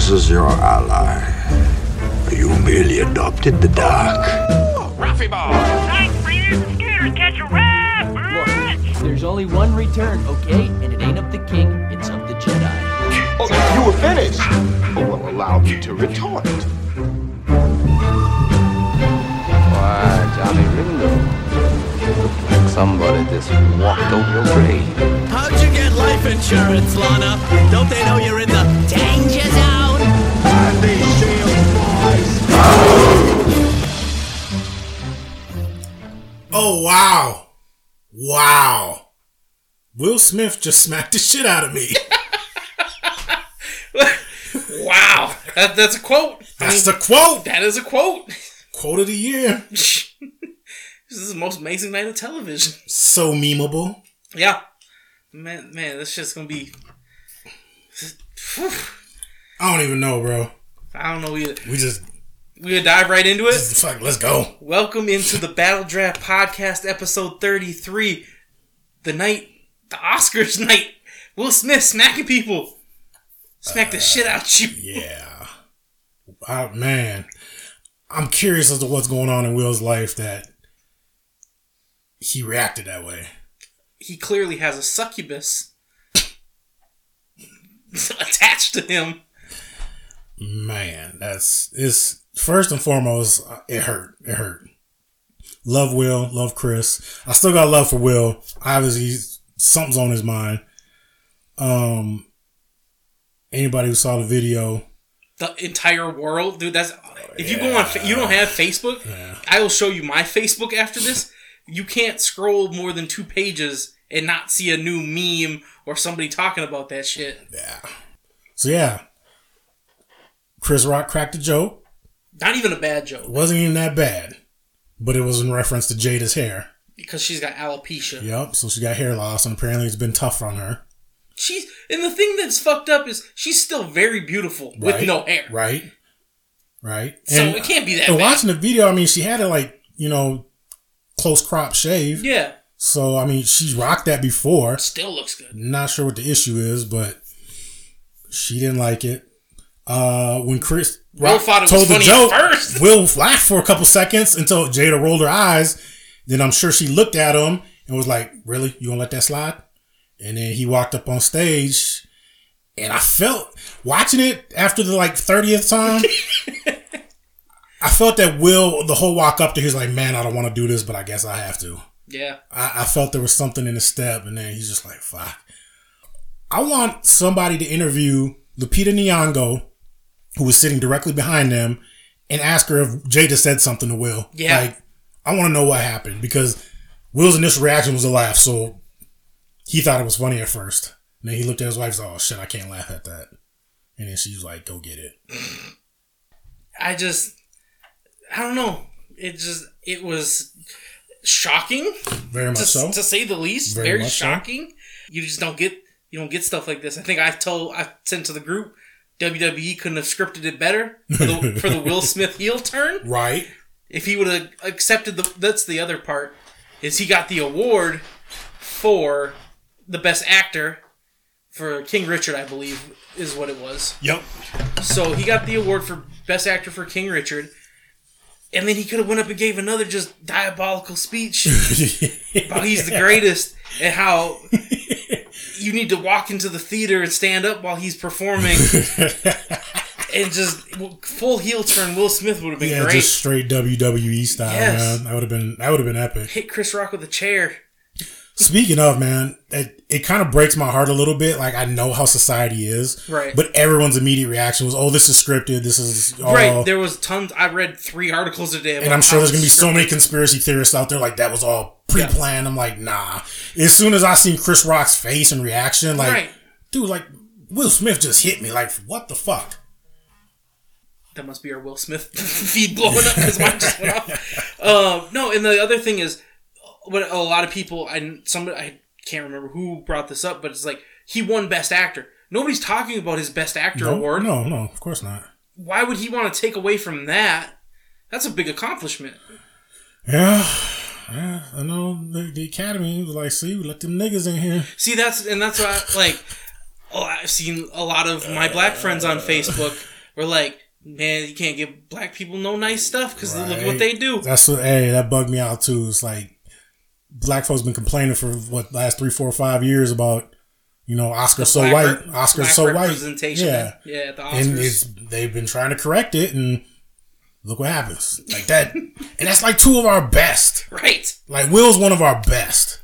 pose as your ally. You merely adopted the dark. Raffy ball! Thanks for using Scooter to catch a rat, bitch! There's only one return, okay? And it ain't of the king, it's of the Jedi. Oh, you were finished! Oh, well, allow me to retort. Why, Johnny Ringo. Look like somebody just walked over your grave. How'd you get life insurance, Lana? Don't they know you're in the danger zone? Oh wow, wow! Will Smith just smacked the shit out of me. Wow, that, that's a quote. I That's mean, the quote. that is a quote. Quote of the year. this is the most amazing night of television. So memeable. Yeah, man, man, this shit's gonna be. I don't even know, bro. I don't know. We We just, we gonna dive right into it. fuck. Let's go. Welcome into the Battle Draft Podcast, episode thirty-three. The night, the Oscars night. Will Smith smacking people. Smack the shit out you. Yeah. Oh, man, I'm curious as to what's going on in Will's life that he reacted that way. He clearly has a succubus attached to him. Man, that's it's first and foremost. uh, It hurt. It hurt. Love Will. Love Chris. I still got love for Will. Obviously, something's on his mind. Um, anybody who saw the video, the entire world, dude. That's if you go on, you don't have Facebook. I will show you my Facebook after this. You can't scroll more than two pages and not see a new meme or somebody talking about that shit. yeah. So yeah, Chris Rock cracked a joke. Not even a bad joke It wasn't even that bad, but it was in reference to Jada's hair. because she's got alopecia. Yep. So she got hair loss, and apparently it's been tough on her. She's and the thing that's fucked up is she's still very beautiful with Right? no hair. Right. Right. So it can't be that And bad. watching the video, I mean, she had it like you know, close crop shave. Yeah, So I mean, she's rocked that before. still looks good. Not sure what the issue is, but she didn't like it. Uh, when Chris Rock thought it was told the joke. Will laughed for a couple seconds until Jada rolled her eyes. Then I'm sure she looked at him and was like, "Really, you gonna let that slide?" And then he walked up on stage, and I felt watching it after the like thirtieth time. I felt that Will, the whole walk up to, he's like, "Man, I don't want to do this, but I guess I have to." Yeah, I, I felt there was something in the step, and then he's just like, "Fuck." I want somebody to interview Lupita Nyong'o, who was sitting directly behind them, and ask her if Jada said something to Will. Yeah. like I want to know what happened because Will's initial reaction was a laugh, so he thought it was funny at first. And then he looked at his wife, and said, "Oh shit, I can't laugh at that." And then she was like, "Go get it." I just I don't know. It just it was shocking. Very much to, so. to say the least. Very Very, much so. shocking. You just don't get you don't get stuff like this. I think I told I sent to the group WWE couldn't have scripted it better for the for the Will Smith heel turn. Right. If he would have accepted the that's the other part is he got the award for the best actor for King Richard, I believe is what it was. Yep. So he got the award for best actor for King Richard. And then he could have went up and gave another just diabolical speech about he's the greatest and how you need to walk into the theater and stand up while he's performing and just full heel turn Will Smith would have been yeah, great. just straight WWE style, Yes. man. That would have been that would have been epic. Hit Chris Rock with a chair. Speaking of man, it, it kind of breaks my heart a little bit. Like I know how society is, Right. But everyone's immediate reaction was, "Oh, this is scripted. This is all." Right. There was tons I read three articles a day and I'm sure there's gonna be so many conspiracy theorists out there like that was all pre-planned. I'm like, nah. As soon as I seen Chris Rock's face and reaction, like, Right. dude, like Will Smith just hit me. Like, what the fuck? That must be our Will Smith feed blowing up because mine just went off. Uh, no, and the other thing is, what a lot of people, I somebody I can't remember who brought this up, but it's like he won Best Actor. Nobody's talking about his Best Actor No, award. no, no, of course not. Why would he want to take away from that? That's a big accomplishment. Yeah, yeah. I know the, the Academy was like, see, we let them niggas in here. See, that's and that's why like. Oh, I've seen a lot of my black friends on Facebook We're like, man, you can't give black people no nice stuff because look what they do. That's what. Hey, that bugged me out too. It's like black folks been complaining for what last three, four, five years about you know Oscar so white, rep- Oscar so white. representation. Yeah, yeah, at the and Oscars. it's they've been trying to correct it, and look what happens. Like that, and that's like two of our best. right. Like Will's one of our best.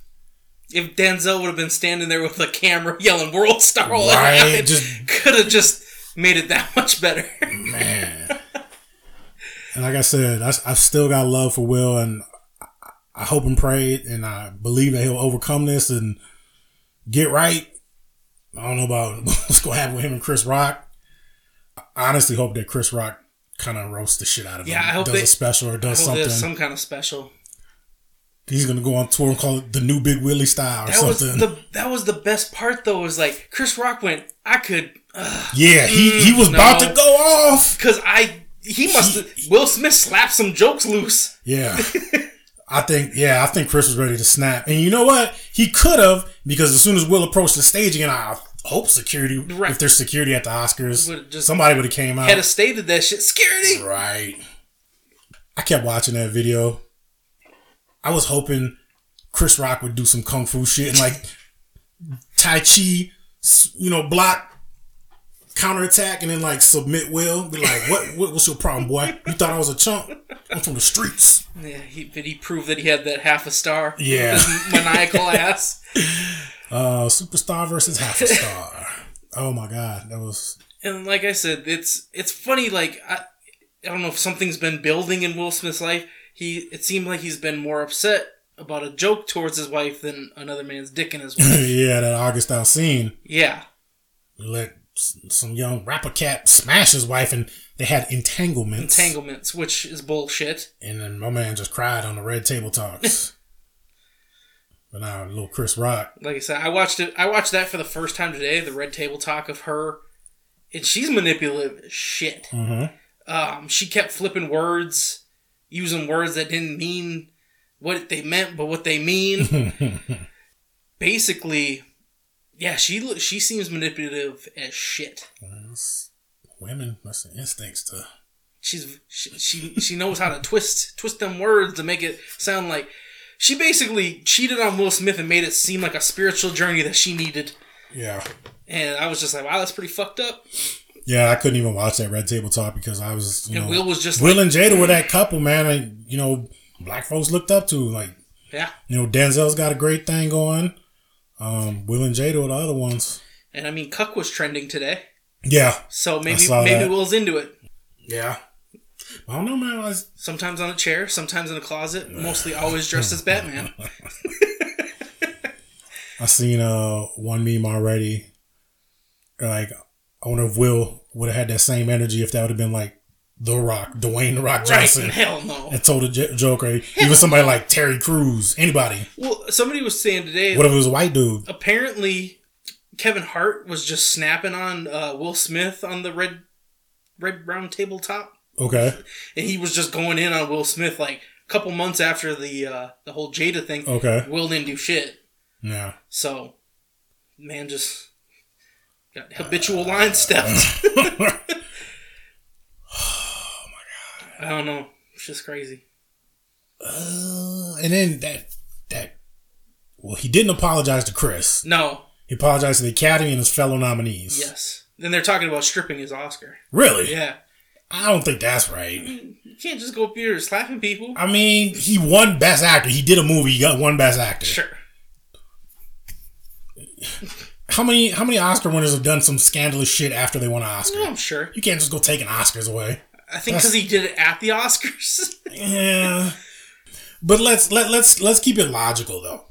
If Denzel would have been standing there with a camera yelling "World Star" all Right, just- could have just made it that much better. Man. and like I said, I, I've still got love for Will, and I- hope and pray, and I believe that he'll overcome this and get right. I don't know about what's going to happen with him and Chris Rock. I honestly hope that Chris Rock kind of roasts the shit out of Yeah, him. Yeah, I hope does they- a special or does something. some kind of special. He's going to go on tour and call it the new Big Willie style or That was something. the that was the best part though. Was like Chris Rock went, I could, yeah, he, he was Mm, about to go off. because I he must have Will Smith slapped some jokes loose. Yeah. I think, yeah, I think Chris was ready to snap. And you know what? He could have, because as soon as Will approached the stage again, I hope security, Right. if there's security at the Oscars, Would've just- somebody would have came out. Had have stated that shit. Security. right. I kept watching that video. I was hoping Chris Rock would do some kung fu shit and like Tai Chi, you know, block, counterattack, and then like submit Will. Be like, what, what? What's your problem, boy? You thought I was a chump? I'm from the streets. Yeah, he, did he prove that he had that half a star? Yeah. Maniacal ass. Uh, superstar versus half a star. oh my god, that was And like I said, it's it's funny. Like I, I don't know if something's been building in Will Smith's life. He it seemed like he's been more upset about a joke towards his wife than another man's dick in his wife. yeah. That August Alsina yeah, let some young rapper cat smash his wife, and they had entanglements. entanglements, which is bullshit. and then my man just cried on the red table talks. but now little Chris Rock, Like I said, I watched it. I watched that for the first time today. The Red Table Talk of her, and she's manipulative as shit. Mhm. Um, she kept flipping words, using words that didn't mean what they meant, but what they mean. Basically, yeah, she she seems manipulative as shit. It's women, that's the instincts to. She's she, she she knows how to twist twist them words to make it sound like she basically cheated on Will Smith and made it seem like a spiritual journey that she needed. Yeah, And I was just like, wow, that's pretty fucked up. yeah. I couldn't even watch that red table talk because I was, you And know, Will was just Will like, and Jada were that couple, man. I, you know, black folks looked up to. Like, yeah. you know, Denzel's got a great thing going. Um, Will and Jada were the other ones. And I mean, Cuck was trending today, Yeah, so maybe maybe that. Will's into it. yeah. I don't know, man. Was, Sometimes on a chair, sometimes in a closet, mostly always dressed as Batman. I seen uh one meme already. Like, I wonder if Will would have had that same energy if that would have been like The Rock, Dwayne The Rock Right? Johnson, Hell no. and told a j- joke, or even somebody like Terry Crews, anybody. Well, somebody was saying today. What if it was a white dude? apparently, Kevin Hart was just snapping on uh, Will Smith on the red red round tabletop, Okay, and he was just going in on Will Smith like a couple months after the uh, the whole Jada thing. okay, Will didn't do shit, yeah. so man just got habitual line steps. Oh my god. I don't know. It's just crazy. Uh, and then that that well, he didn't apologize to Chris. No. He apologized to the Academy and his fellow nominees. Yes. Then they're talking about stripping his Oscar. Really? Yeah. I don't think that's right. You can't just go up here slapping people. I mean, he won Best Actor. He did a movie. He got one Best Actor. Sure. How many how many Oscar winners have done some scandalous shit after they won an Oscar? I'm sure. You can't just go taking Oscars away. I think because he did it at the Oscars. Yeah. But let's let let's let's keep it logical though.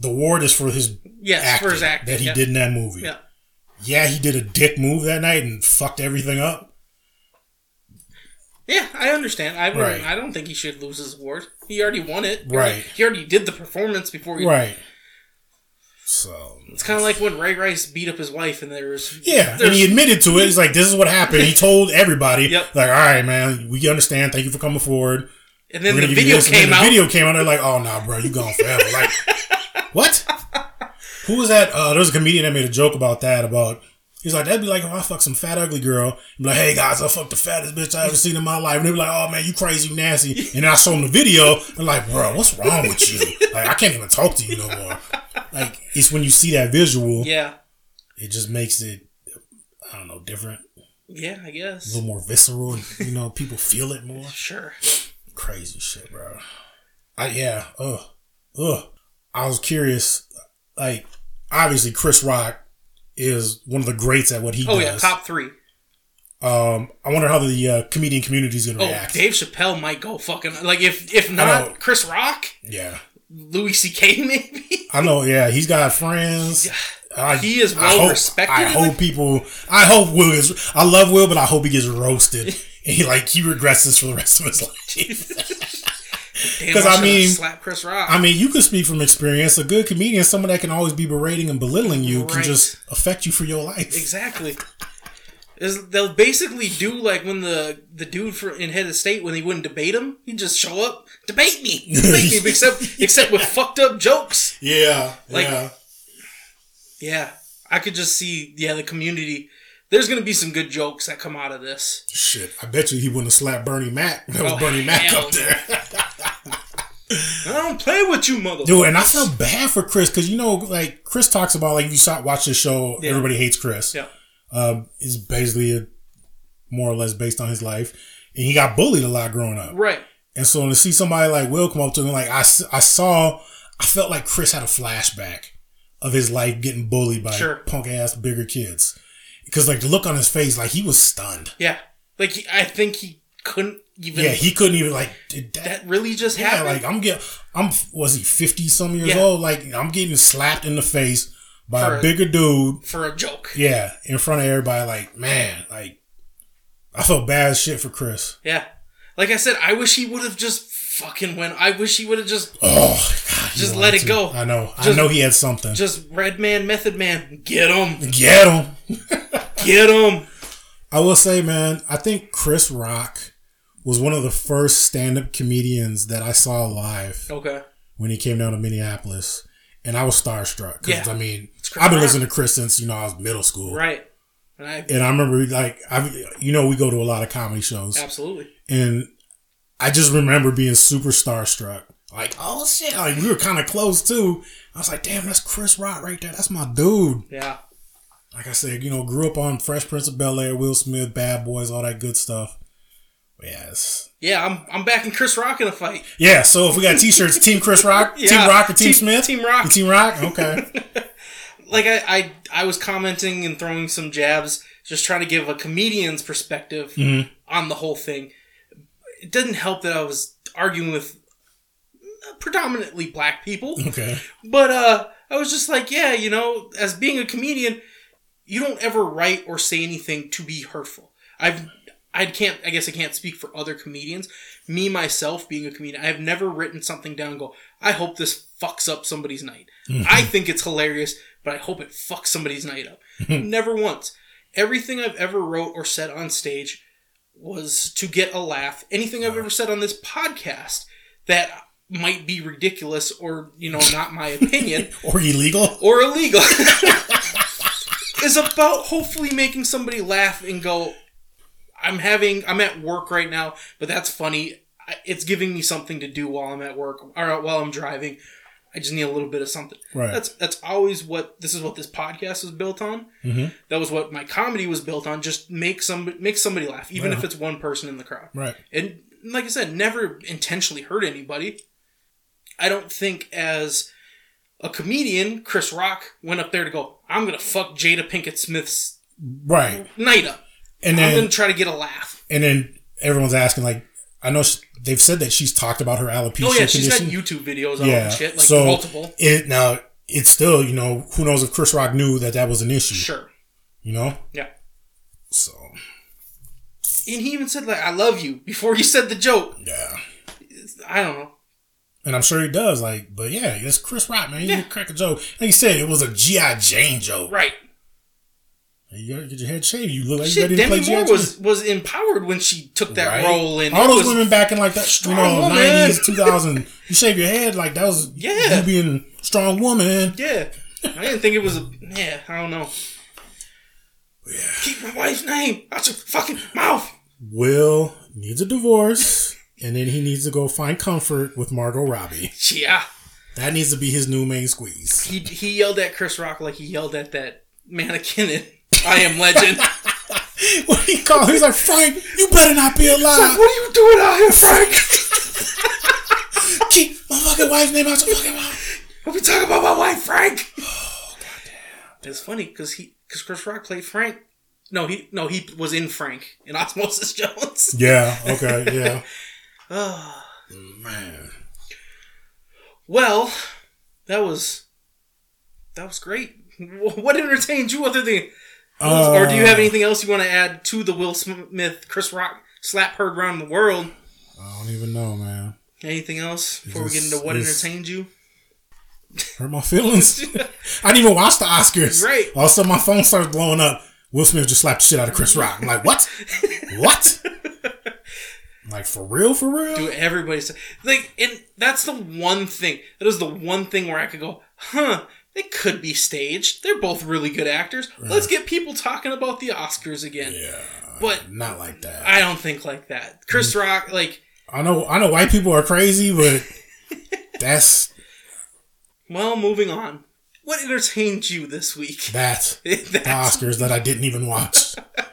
The award is for his yes, acting for his acting. that he yeah. did in that movie. Yeah. Yeah, he did a dick move that night and fucked everything up. Yeah, I understand. I Right. I don't think he should lose his award. He already won it. Right. He already did the performance before he. Right. So It's kind of like when Ray Rice beat up his wife, and there was yeah, and he admitted to it. He's like, "This is what happened." He told everybody, Yep. "Like, all right, man, we understand. Thank you for coming forward." and then We're the gonna give you video this." And then came the out. Video came out. They're like, "Oh no, bro, you gone forever." like, what? Who was that? Uh, there was a comedian that made a joke about that. About He's like, that'd be like if I fuck some fat ugly girl. Be like, hey guys, I fucked the fattest bitch I ever seen in my life. And they be like, oh man, you crazy, you nasty. And then I show them the video. They're like, bro, what's wrong with you? Like, I can't even talk to you no more. Like, it's when you see that visual, Yeah. it just makes it, I don't know, different, Yeah, I guess. A little more visceral. You know, people feel it more. Sure. Crazy shit, bro. I yeah. Ugh. Ugh. I was curious. Like, obviously, Chris Rock is one of the greats at what he does. Oh yeah, top three. Um, I wonder how the uh, comedian community is gonna Oh, react. Dave Chappelle might go fucking like if if not Chris Rock, Yeah, Louis C.K. maybe. I know. Yeah, he's got friends. I, He is I hope- respected I hope people. I hope Will is. I love Will, but I hope he gets roasted. and he like he regrets this for the rest of his life. Damn, 'Cause I mean- slap Chris Rock. I mean, you can speak from experience. A good comedian, someone that can always be berating and belittling you, can just affect you for your life. Exactly. Is they'll basically do like when the the dude for in head of state when he wouldn't debate him, he'd just show up, debate me, debate me, except except with fucked up jokes. Yeah, Like- yeah. Yeah, I could just see yeah the community. There's gonna be some good jokes that come out of this. Shit, I bet you he wouldn't have slapped Bernie Mac. That was Oh, Bernie Mac up there. I don't play with you, mother. Dude, and I felt bad for Chris because you know, like Chris talks about, like if you saw, watch this show, Yeah. everybody hates Chris. Yeah. um, is basically a, more or less based on his life, and he got bullied a lot growing up. Right. And so to see somebody like Will come up to him, like I, I saw, I felt like Chris had a flashback of his life getting bullied by Sure. punk ass bigger kids, because like the look on his face, like he was stunned. Yeah. Like he, I think he couldn't even. Yeah, he couldn't even like did that. that really just Yeah, happened. like I'm getting, I'm was he fifty some years Yeah. old? Like I'm getting slapped in the face by For a a- bigger dude. for a joke. Yeah, in front of everybody. Like man, like I felt bad as shit for Chris. Yeah. Like I said, I wish he would have just fucking went. I wish he would have just Oh God, Just let it to. go. I know. I Just- know he had something. just Redman, Method Man, get him, Get him. get him. I will say, man, I think Chris Rock was one of the first stand-up comedians that I saw live Okay. when he came down to Minneapolis, and I was starstruck because Yeah. I mean, I've been listening to Chris since you know I was middle school, Right. And I and I remember like I, you know, we go to a lot of comedy shows, absolutely. and I just remember being super starstruck. Like, oh shit! Like we were kind of close too. I was like, damn, that's Chris Rock right there. That's my dude. Yeah. Like I said, you know, grew up on Fresh Prince of Bel Air, Will Smith, Bad Boys, all that good stuff. Yeah, Yeah, I'm I'm backing Chris Rock in a fight. yeah. So if we got T-shirts, Team Chris Rock, Yeah. Team Rock, or Team, Team- Smith, Team Rock. Team Rock. Okay. Like I, I I was commenting and throwing some jabs, just trying to give a comedian's perspective Mm-hmm. on the whole thing. It didn't help that I was arguing with uh, predominantly black people. okay. But uh I was just like, yeah, you know, as being a comedian, you don't ever write or say anything to be hurtful. I've I can't I guess I can't speak for other comedians. Me myself being a comedian, I have never written something down and go, I hope this fucks up somebody's night. Mm-hmm. I think it's hilarious, but I hope it fucks somebody's night up. Mm-hmm. never once. Everything I've ever wrote or said on stage was to get a laugh. Anything I've ever said on this podcast that might be ridiculous or, you know, not my opinion Or illegal. or illegal is about hopefully making somebody laugh and go, I'm having, I'm at work right now, but that's funny. It's giving me something to do while I'm at work or while I'm driving. I just need a little bit of something. Right. That's that's always what this is what this podcast was built on. Mm-hmm. That was what my comedy was built on. Just make some make somebody laugh, even Right. if it's one person in the crowd. Right. And like I said, never intentionally hurt anybody. I don't think as a comedian, Chris Rock went up there to go, I'm gonna fuck Jada Pinkett Smith's Right. night up. And I'm then gonna try to get a laugh. and then everyone's asking like, I know they've said that she's talked about her alopecia Oh yeah, she's got. YouTube videos on yeah. shit, like so multiple. it now it's still you know who knows if Chris Rock knew that that was an issue. Sure. You know. Yeah. So And he even said like I love you before he said the joke. yeah. I don't know. And I'm sure he does, like, but yeah, it's Chris Rock, man. You Yeah. crack a joke. Like he said, it was a G.I. Jane joke. Right. You gotta get your head shaved. You look like you Shit, ready to play Demi G.I. Moore was was empowered when she took that Right? role and all those women back in like that, you Strong know, nineties, two thousand. You shave your head like that was Yeah. you being a strong woman. Yeah. I didn't think it was a yeah, I don't know. Yeah. Keep my wife's name out your fucking mouth. Will needs a divorce, and then he needs to go find comfort with Margot Robbie. Yeah. That needs to be his new main squeeze. He he yelled at Chris Rock like he yelled at that mannequin in I Am Legend. What he called? He's like Frank. You better not be alive. what are you doing out here, Frank? Keep my fucking wife's name out your fucking mouth. We'll be talking about my wife, Frank. Oh goddamn. It's funny because he because Chris Rock played Frank. No, he no he was in Frank in Osmosis Jones. Yeah. Okay. Yeah. Man. Well, that was that was great. What entertained you other than, or do you have uh, anything else you want to add to the Will Smith Chris Rock slap heard around the world? I don't even know, man. Anything else before we get into what entertained you? Hurt my feelings. I didn't even watch the Oscars. Right. All of a sudden, my phone starts blowing up. Will Smith just slapped the shit out of Chris Rock. I'm like, what? what? like for real? For real? Do everybody's like, and that's the one thing. That is the one thing where I could go, huh? It could be staged. They're both really good actors. Let's get people talking about the Oscars again. Yeah. But Not like that. I don't think like that. Chris Rock, like, I know. I know white people are crazy, but that's well, moving on. What entertained you this week? that. The Oscars that I didn't even watch. I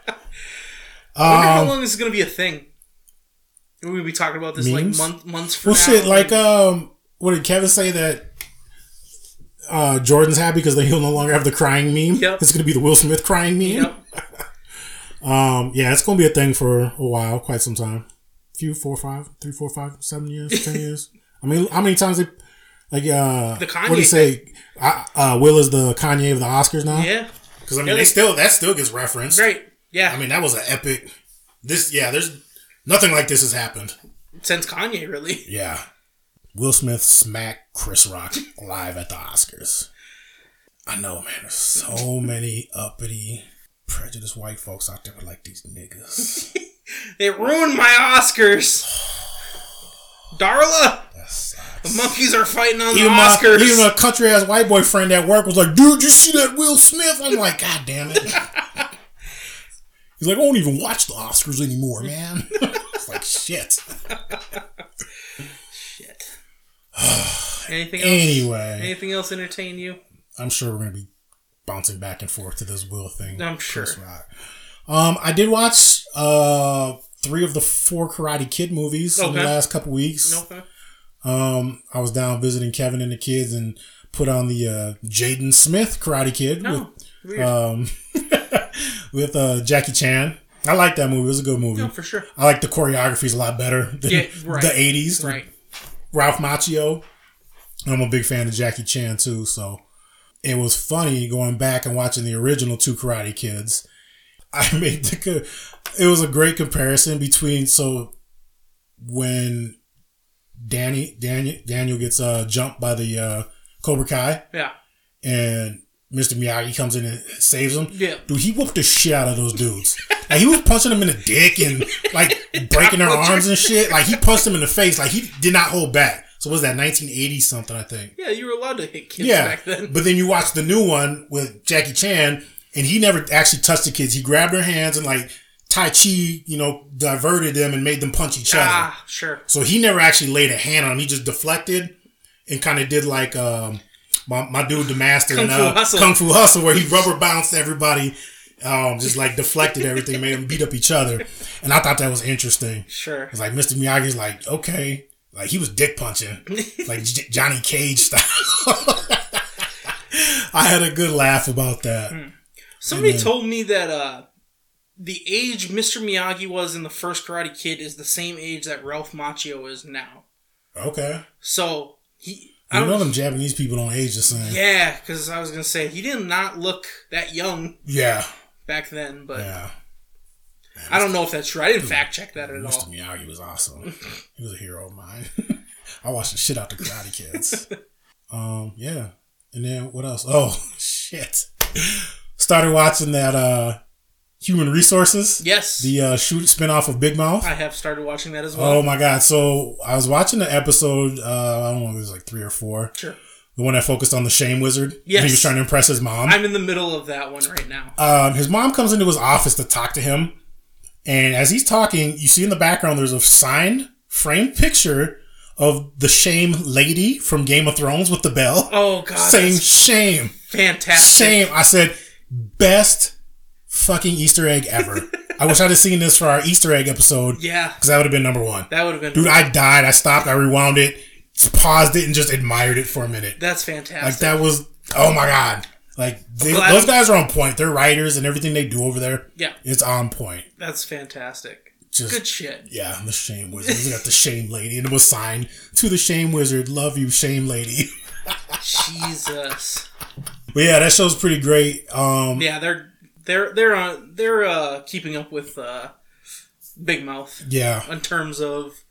wonder how Um, long this is going to be a thing. We'll be talking about this Memes? like month, months from well, now. shit. Like, um, what did Kevin say that? Uh, Jordan's happy because he'll no longer have the crying meme. Yep. It's gonna be the Will Smith crying meme. Yep. Um, yeah, it's gonna be a thing for a while, quite some time. few, four, five, three, four, five, seven years, ten years. I mean, how many times they like uh The what do you say? Uh, uh, Will is the Kanye of the Oscars now. Yeah. because I mean, Yeah, they they- still that still gets referenced. Right. Yeah. I mean, that was an epic. This, yeah, there's nothing like this has happened. Since Kanye, really. Yeah. Will Smith smacked Chris Rock live at the Oscars. I know, man. There's so many uppity, prejudiced white folks out there like these niggas. They ruined my Oscars. Darla, the monkeys are fighting on the Even my, Oscars. even a country ass white boyfriend at work was like, dude, you see that Will Smith? I'm like, God damn it. He's like, I don't even watch the Oscars anymore, man. it's like. Shit. Anything else? Anyway, Anything else entertain you? I'm sure we're going to be bouncing back and forth to this Will thing. I'm sure. Um, I did watch uh three of the four Karate Kid movies in the last couple weeks. Okay. Um, I was down visiting Kevin and the kids and put on the uh, Jaden Smith Karate Kid No. with Weird. um with uh, Jackie Chan. I like that movie. It was a good movie. no, for sure. I like the choreography's a lot better than Yeah, right. the '80s. Right. Ralph Macchio. I'm a big fan of Jackie Chan too, so it was funny going back and watching the original two Karate Kids. I made the it was a great comparison between so when Danny Daniel Daniel gets uh jumped by the uh Cobra Kai Yeah. and Mr. Miyagi comes in and saves him. Yeah. Dude, he whooped the shit out of those dudes. like he was punching them in the dick and like breaking their arms and shit. Like he punched them in the face. Like he did not hold back. So was that 1980 something? I think. Yeah, you were allowed to hit kids Yeah, back then. but then you watch the new one with Jackie Chan, and he never actually touched the kids. He grabbed their hands and like Tai Chi, you know, diverted them and made them punch each other. ah, sure. So he never actually laid a hand on him. He just deflected and kind of did like um, my, my dude, the master Kung Fu uh, Hustle. Kung Fu Hustle, where he rubber bounced everybody, um, just like deflected everything, made them beat up each other. And I thought that was interesting. Sure. It's like Mr. Miyagi's like, okay. Like he was dick punching, like J- Johnny Cage style. I had a good laugh about that. Somebody told me that uh, the age Mr. Miyagi was in the first Karate Kid is the same age that Ralph Macchio is now. Okay. So he, I You know them Japanese people don't age the same. Yeah, because I was gonna say he did not look that young Yeah. back then, but Yeah. I don't know if that's true. I didn't fact check that at Mr. all. Miyagi was awesome. he was a hero of mine. I watched the shit out the Karate Kids. um, yeah. And then what else? Oh shit! Started watching that uh, Human Resources. Yes, The uh, shoot spinoff of Big Mouth. I have started watching that as well. Oh my god! So I was watching the episode. Uh, I don't know, it was like three or four. Sure. the one that focused on the shame wizard. Yes. he was trying to impress his mom. I'm in the middle of that one right now. um, his mom comes into his office to talk to him, and as he's talking, you see in the background there's a signed framed picture of the shame lady from Game of Thrones with the bell Oh god, saying shame, fantastic. shame. I said best fucking Easter egg ever. I wish I'd have seen this for our Easter egg episode. Yeah. because that would have been number one. That would have been Dude, I died. I stopped. I rewound it, paused it, and just admired it for a minute. That's fantastic. Like that was oh my god. Like they, glad those guys are on point. They're writers and everything they do over there. Yeah. it's on point. That's fantastic. Just Good shit. yeah, the shame wizard. We got the shame lady, and it was signed to the shame wizard. Love you, shame lady. Jesus. But yeah, that show's pretty great. Um, Yeah, they're they're they're on they're uh keeping up with uh Big Mouth yeah, in terms of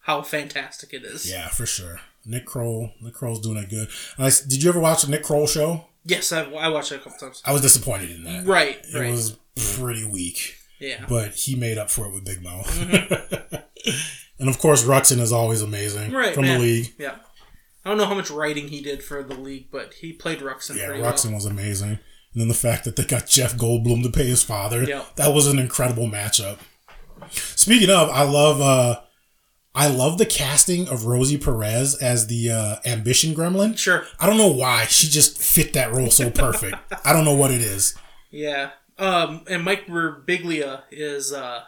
how fantastic it is. yeah, for sure. Nick Kroll, Nick Kroll's doing it good. I, did you ever watch the Nick Kroll show? Yes, I, I watched it a couple times. I was disappointed in that. Right, It right. was pretty weak. yeah. but he made up for it with Big Mouth. and of course, Ruxin is always amazing Mm-hmm. Right, from man. the league. Yeah. I don't know how much writing he did for the league, but he played Ruxin Yeah, Ruxin well. was amazing. And then the fact that they got Jeff Goldblum to pay his father, Yeah. that was an incredible matchup. Speaking of, I love uh I love the casting of Rosie Perez as the uh, ambition gremlin. Sure. I don't know why she just fit that role so perfect. I don't know what it is. Yeah. Um, and Mike Birbiglia is uh,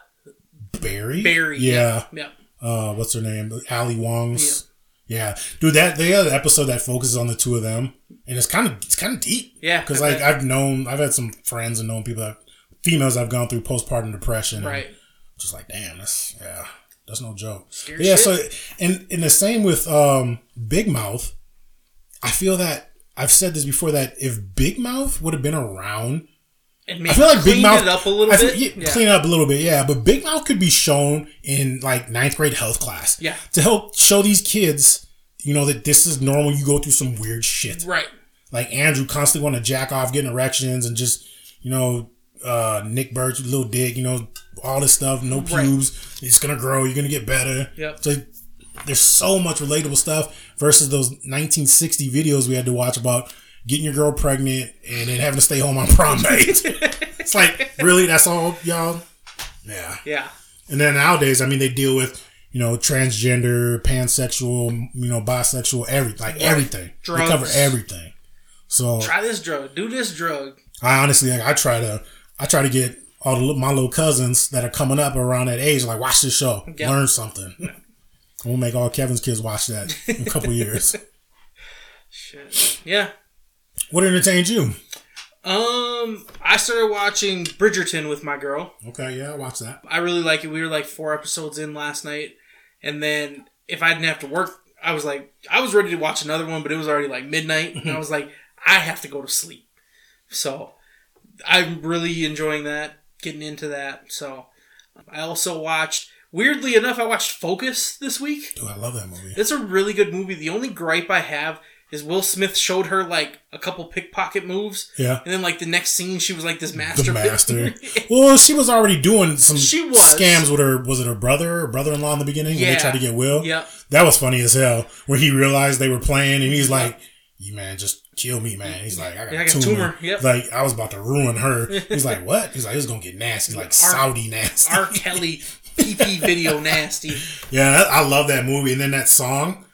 Barry. Barry. Yeah. Yeah. uh what's her name ali wong's yeah. dude that they had an episode that focuses on the two of them and it's kind of it's kind of deep Yeah, because like bet. i've known i've had some friends and known people that females i've gone through postpartum depression Right. just like damn that's yeah that's no joke yeah so and and the same with um big mouth i feel that i've said this before that if big mouth would have been around I feel like Big cleaned Mouth it up a little feel- bit. yeah, Yeah. Clean it up a little bit, yeah. But Big Mouth could be shown in like ninth grade health class, Yeah. to help show these kids, you know, that this is normal. You go through some weird shit, Right. like Andrew constantly want to jack off, getting erections, and just you know, uh, Nick Birch, little dick, you know, all this stuff, no Right. It's gonna grow. You're gonna get better. Yep. So there's so much relatable stuff versus those 1960 videos we had to watch about getting your girl pregnant and then having to stay home on prom night. it's like, really? That's all, y'all? Yeah. Yeah. And then nowadays, I mean, they deal with, you know, transgender, pansexual, you know, bisexual, every like everything. Drugs. They cover everything. So Try this drug. Do this drug. I honestly, like, I try to, I try to get all the, my little cousins that are coming up around that age, like, watch this show, Yeah. learn something. We'll make all Kevin's kids watch that in a couple years. Shit. Yeah. What entertained you? Um, I started watching Bridgerton with my girl. Okay, yeah, I watch that. I really like it. We were like four episodes in last night, and then if I didn't have to work, I was like, I was ready to watch another one, but it was already like midnight, and I was like, I have to go to sleep. So I'm really enjoying that, getting into that. So um, I also watched. Weirdly enough, I watched Focus this week. Dude, I love that movie. It's a really good movie. The only gripe I have is Will Smith showed her like a couple pickpocket moves. Yeah. And then like the next scene, she was like this master. The master. well, she was already doing some She was. scams with her. Was it her brother or brother-in-law in the beginning when they tried to get Will? Yeah. That was funny as hell. Where he realized they were playing, and he's like, "You man, just kill me, man." He's like, "I got, Yeah, I got a tumor." tumor, yep. Like I was about to ruin her. He's like, "What?" He's like, "It's gonna get nasty." He's like Saudi nasty. R. Kelly PP video nasty. Yeah, I love that movie. And then that song,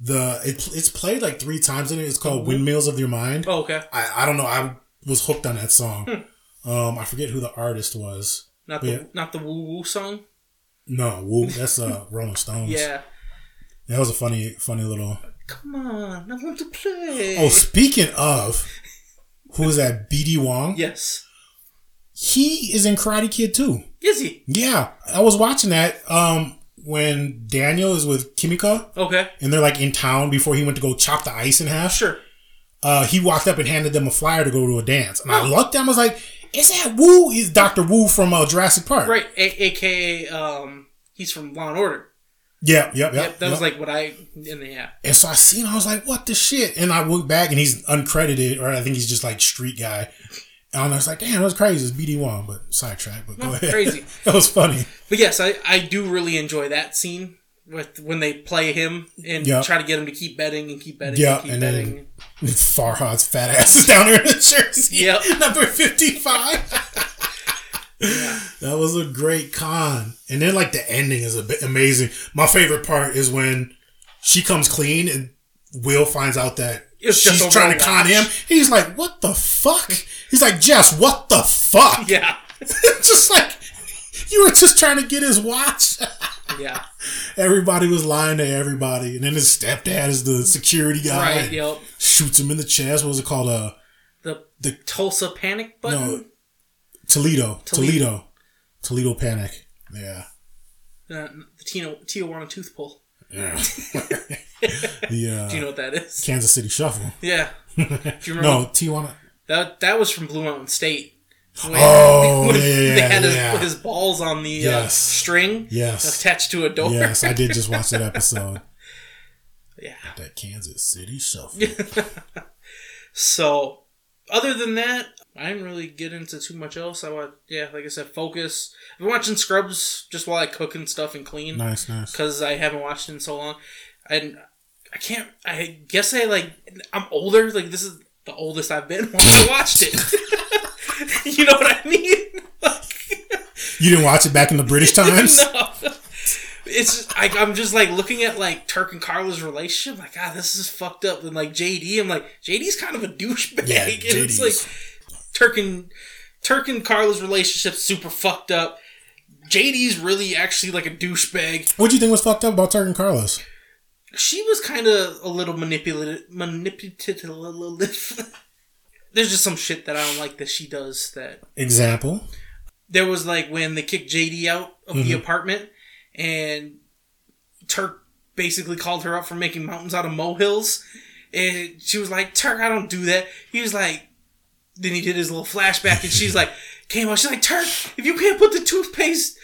the it, it's played like three times in it. It's called "Windmills of Your Mind." Oh, okay. I, I don't know. I was hooked on that song. Um, I forget who the artist was. Not the Yeah. not the woo woo song. No, Woo. That's uh Rolling Stones. Yeah. that was a funny, funny little. Come on, I want to play. Oh, speaking of, who is that? BD Wong. yes. He is in Karate Kid too. Is he? Yeah, I was watching that um when Daniel is with Kimiko Okay. and they're like in town before he went to go chop the ice in half. Sure. uh, he walked up and handed them a flyer to go to a dance. And I looked at him, I was like, is that Wu? Is Dr. Wu from uh, Jurassic Park? Right. A- AKA, um, he's from Law and Order. Yeah, yep, yep. Yep. That was like what I. In the yeah. And so I seen, I was like, what the shit? And I went back and he's uncredited, or I think he's just like street guy. And I was like, damn, that was crazy. It's BD Wong, but sidetrack, but go ahead. crazy. that was funny. But yes, I I do really enjoy that scene with when they play him and Yep. try to get him to keep betting and keep betting Yeah, and keep and betting. then Farhad's fat ass is down there in the jersey. Yep. Number 55. That was a great con. And then, like, the ending is a bit amazing. My favorite part is when she comes clean and Will finds out that It's she's trying to con him. He's like, what the fuck? He's like, Jess, what the fuck? yeah, just like, you were just trying to get his watch. yeah, everybody was lying to everybody. And then his stepdad is the security guy. right. Yep. Shoots him in the chest. What was it called? Uh, The the Tulsa panic button. no, Toledo, Toledo. Toledo, panic. Yeah, Uh, the Tino, Tijuana tooth pull. yeah. the uh, Do you know what that is? Kansas City Shuffle. Yeah. Do you remember No, Tijuana. that? That was from Blue Mountain State. When- Oh, when yeah, yeah, they had his, yeah. his balls on the uh, string Yes. attached to a door. Yes, I did just watch that episode. yeah. That Kansas City Shuffle. So, other than that, I didn't really get into too much else. I watch, yeah, like I said, focus. I've been watching Scrubs just while I cook and stuff and clean Nice, nice. because I haven't watched it in so long. And I can't. I guess I like. I'm older. Like this is the oldest I've been when I watched it. you know what I mean? You didn't watch it back in the British times? no. It's just, I, I'm just like looking at like Turk and Carla's relationship. Like, ah, this is fucked up. And like JD, I'm like JD's kind of a douchebag. Yeah, and it's JD's. like Turk and Turk and Carla's relationship super fucked up. JD's really actually like a douchebag. What do you think was fucked up about Turk and Carla's? She was kind of a little manipulative. Manipulative. There's just some shit that I don't like that she does that Example. there was like when they kicked JD out of the mm-hmm. apartment and Turk basically called her up for making mountains out of molehills. And she was like, Turk, I don't do that. He was like, then he did his little flashback and she's like, came out. She's like, Turk, if you can't put the toothpaste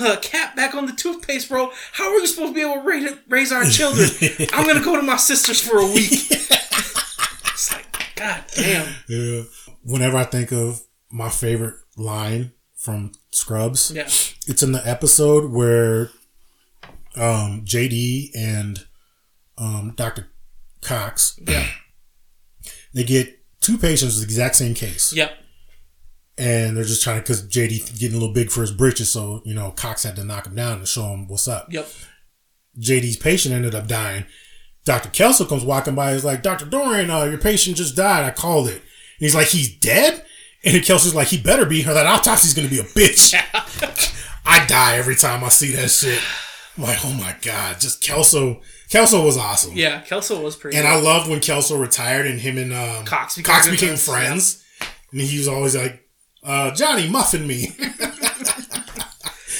uh, cap back on the toothpaste, bro, how are you supposed to be able to raise, raise our children? I'm going to go to my sister's for a week. it's like, God damn. Yeah. Whenever I think of my favorite line from Scrubs, Yeah. it's in the episode where um, JD and um, Dr. Cox Yeah. they get two patients with the exact same case, Yep. and they're just trying to because JD getting a little big for his britches, so you know Cox had to knock him down and show him what's up. Yep. JD's patient ended up dying. Dr. Kelso comes walking by. He's like, Dr. Dorian, uh, your patient just died. I called it. And he's like, he's dead? And Kelso's like, he better be, or that autopsy's going to be a bitch. I die every time I see that shit. I'm like, oh my God. Just Kelso. Kelso was awesome. Yeah. Kelso was pretty And good. I loved when Kelso retired and him and um, Cox became Cox became friends, friends. And he was always like, uh, Johnny, muffin me.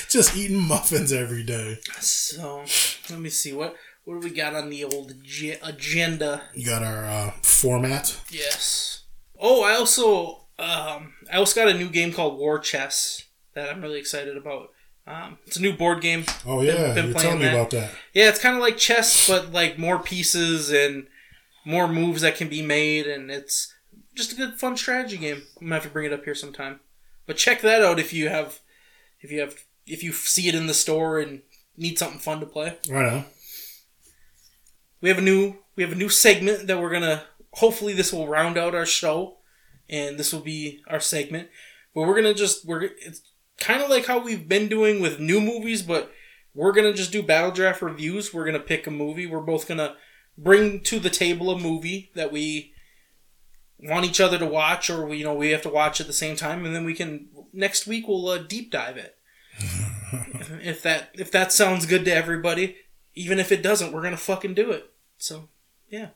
Just eating muffins every day. So let me see what what do we got on the old agenda? You got our uh, format. Yes. Oh, I also um I also got a new game called War Chess that I'm really excited about. Um, it's a new board game. Oh yeah, been you're playing telling me that. about that. Yeah, it's kind of like chess, but like more pieces and more moves that can be made, and it's just a good, fun strategy game. I'm gonna have to bring it up here sometime. But check that out if you have, if you have, if you see it in the store and need something fun to play. Right on. we have a new we have a new segment that we're gonna hopefully this will round out our show and this will be our segment but we're gonna just we're it's kind of like how we've been doing with new movies but we're gonna just do battle draft reviews. We're gonna pick a movie. We're both gonna bring to the table a movie that we want each other to watch or we you know we have to watch at the same time and then we can next week we'll uh, deep dive it. If that if that sounds good to everybody even if it doesn't we're gonna fucking do it. So yeah.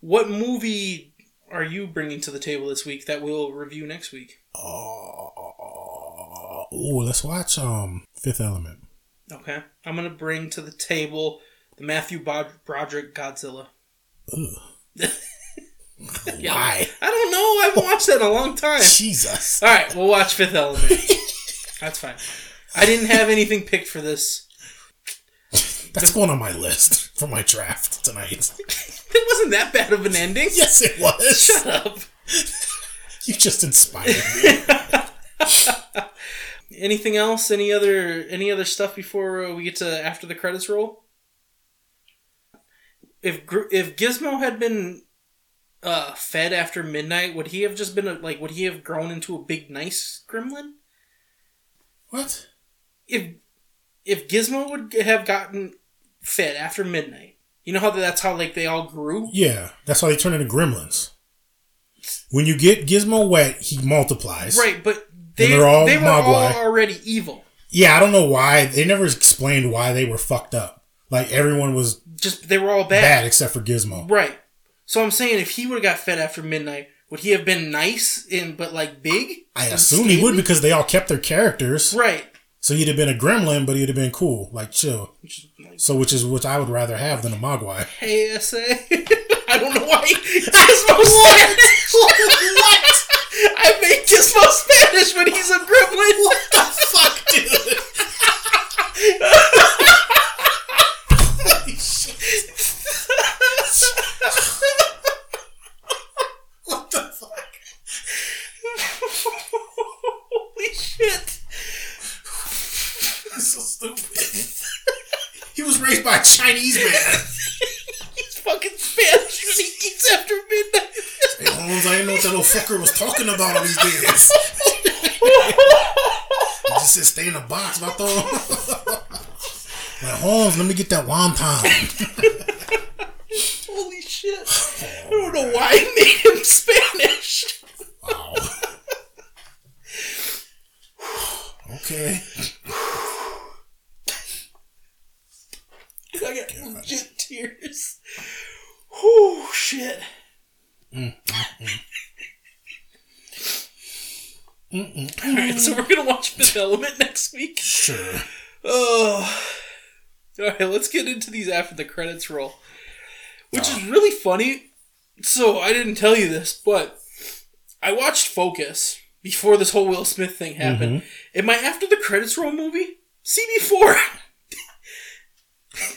What movie are you bringing to the table this week that we'll review next week? Oh, ooh, let's watch um Fifth Element. okay i'm gonna bring to the table the matthew Bod- broderick godzilla Yeah. Why? i don't know i haven't watched that in a long time Jesus. all right we'll watch fifth element that's fine i didn't have anything picked for this That's going on my list for my draft tonight. it wasn't that bad of an ending yes, it was. shut up You just inspired me. anything else any other any other stuff before uh, we get to after the credits roll if if Gizmo had been uh, fed after midnight, would he have just been a, like? Would he have grown into a big nice gremlin? What? If if Gizmo would have gotten fed after midnight, you know how that's how like they all grew. Yeah, that's how they turn into gremlins. When you get Gizmo wet, he multiplies. Right, but they they're all they were all Mogwai. already evil. Yeah, I don't know why they never explained why they were fucked up. Like everyone was Just they were all bad. bad except for Gizmo. Right. So I'm saying if he would have got fed after midnight, would he have been nice and but like big? I and assume he would scaly? because they all kept their characters. Right. So he'd have been a gremlin, but he'd have been cool, like chill. So which is which I would rather have than a Mogwai. Hey, SA. I don't know why Gizmo Spanish. what? I make Gizmo Spanish when he's a gremlin. What the fuck, dude? Holy shit. What the fuck? Holy shit. That's so stupid. he was raised by a Chinese man. He's fucking Spanish when he eats after midnight. Hey, Holmes, I didn't know what that little fucker was talking about all these days. just said stay in the box, vato. like, Holmes, let me get that wonton. Holy shit. I don't know why I made him Spanish. Wow. Okay. I got legit tears. Whew, shit. Alright, so we're gonna watch Fifth Element next week. Sure. Oh. Alright, let's get into these after the credits roll. Which is ah. really funny. So, I didn't tell you this, but I watched Focus before this whole Will Smith thing happened. Mm-hmm. In my after the credits roll movie, CB4.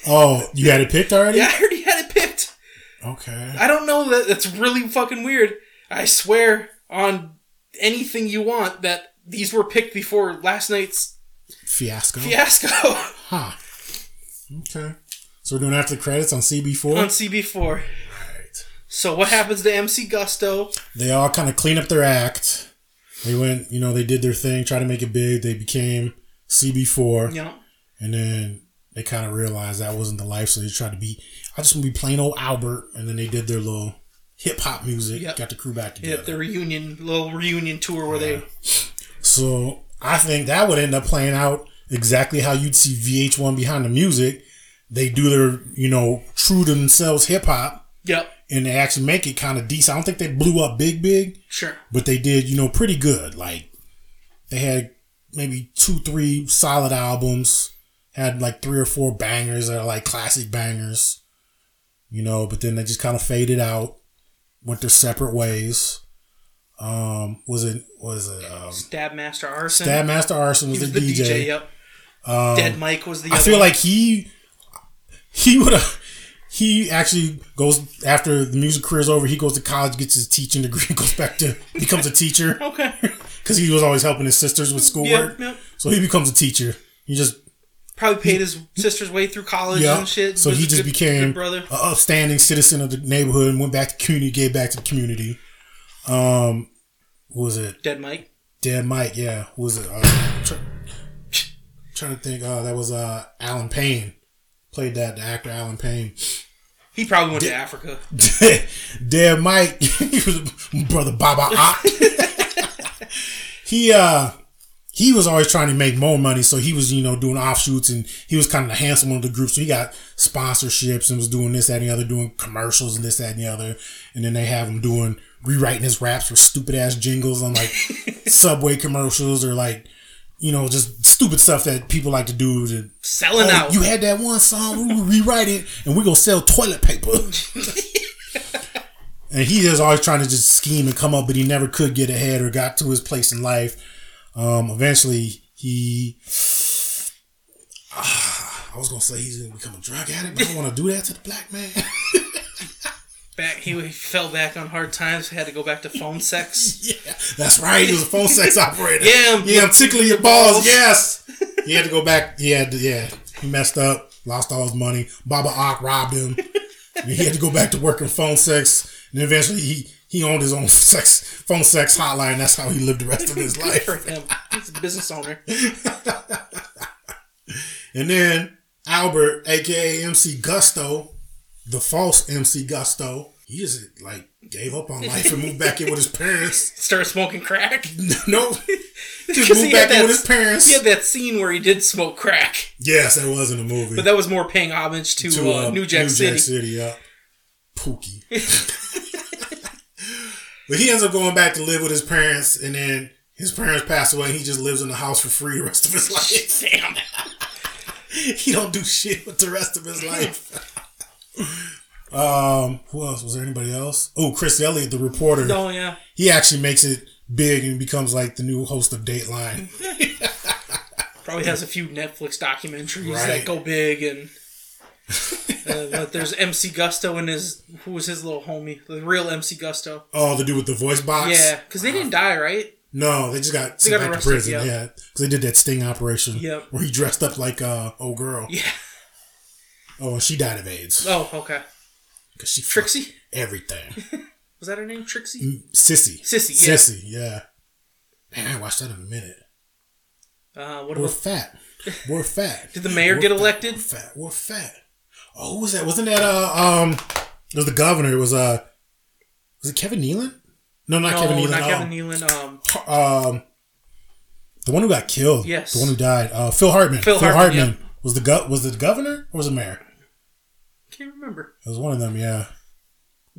Oh, you had it picked already? yeah, I already had it picked. Okay. I don't know that that's really fucking weird. I swear on anything you want that these were picked before last night's Fiasco. fiasco Huh. Okay. So we're doing after the credits on CB4. on CB4. right. So what happens to MC Gusto? They all kind of clean up their act. They went, you know, they did their thing, tried to make it big. They became CB4. You know, And then they kind of realized that wasn't the life, so they tried to be. I just want to be plain old Albert, and then they did their little hip hop music, Yep. got the crew back yeah, together. the reunion, little reunion tour where they so I think that would end up playing out exactly how you'd see VH1 behind the music. They do their, you know, true to themselves hip hop, Yep, and they actually make it kind of decent. I don't think they blew up big, big, sure. but they did, you know, pretty good. Like they had maybe two, three solid albums, had like three or four bangers that are like classic bangers, you know, but then they just kind of faded out, went their separate ways. Um, was it was it um, Stab Master Arson. Stab Master Arson was, he was the, the DJ. DJ. Yep. Dead Mike was the. I other feel one. like he he would have he actually goes after the music career's over. He goes to college, gets his teaching degree, goes back to becomes a teacher okay. because he was always helping his sisters with schoolwork. Yeah, yeah. So he becomes a teacher. He just Probably paid his sister's way through college yeah. and shit. So he just good- became good brother. an upstanding citizen of the neighborhood and went back to community, gave back to the community. Um, was it Dead Mike. Dead Mike? Yeah, Who was it? Uh, try, trying to think. Uh, that was uh Allen Payne played that the actor Allen Payne. He probably went to Africa. Dead Mike, he was brother Baba he uh he was always trying to make more money, so he was, you know, doing offshoots and he was kind of the handsome one of the group. So he got sponsorships and was doing this, that, and the other, doing commercials and this, that, and the other. And then they have him doing rewriting his raps for stupid ass jingles on like subway commercials or like, you know, just stupid stuff that people like to do to Selling Oh, out. You had that one song, we rewrite it, and we're gonna sell toilet paper. and he was always trying to just scheme and come up, but he never could get ahead or got to his place in life. Um, eventually, he. I was gonna say he's gonna become a drug addict, but I don't want to do that to the black man. back, he fell back on hard times. Had to go back to phone sex. yeah, that's right. He was a phone sex operator. Yeah, I'm- yeah, I'm tickling your balls. Oh. Yes, he had to go back. He had to, yeah, he messed up, lost all his money. Baba Ock robbed him. he had to go back to working phone sex, and eventually he he owned his own sex phone sex hotline. That's how he lived the rest of his life. for him. He's a business owner. And then Albert, aka MC Gusto, the false MC Gusto, he just like gave up on life and moved back in with his parents. Started smoking crack. no, just moved he back had in that- with his parents. He had that scene where he did smoke crack, yes, that was in the movie. but that was more paying homage to, uh, New Jack City. City, yeah. Pookie. but he ends up going back to live with his parents, and then his parents pass away. And he just lives in the house for free the rest of his life. Damn. he don't do shit with the rest of his life. Um, who else? Was there anybody else? Oh, Chris Elliott, the reporter. Oh yeah. He actually makes it big and becomes like the new host of Dateline. Probably has a few Netflix documentaries Right. that go big and. uh, but there's MC Gusto and his who was his little homie, the real MC Gusto. Oh, the dude with the voice box. Yeah, because they didn't die, right? No, they just got They sent got back arrested, to prison. yeah. Yeah, because they did that sting operation. Yep. Where he dressed up like a old girl. Yeah. Oh, she died of AIDS Oh, okay. because she Trixie everything. was that her name? Trixie. Sissy. Sissy, yeah. Sissy. Yeah. Man, I watched that in a minute. Uh, what We're about? fat. We're fat. Did the mayor We're get fat. elected? We're fat. We're fat. Oh, who was that? Wasn't that uh um? It was the governor. It was uh, was it Kevin Nealon? No, not No, Kevin Nealon. not um, Kevin Nealon. Um, um, the one who got killed. Yes. the one who died. Uh, Phil Hartman. Phil Hartman, was the go- was the governor or was the mayor? Can't remember. It was one of them. Yeah.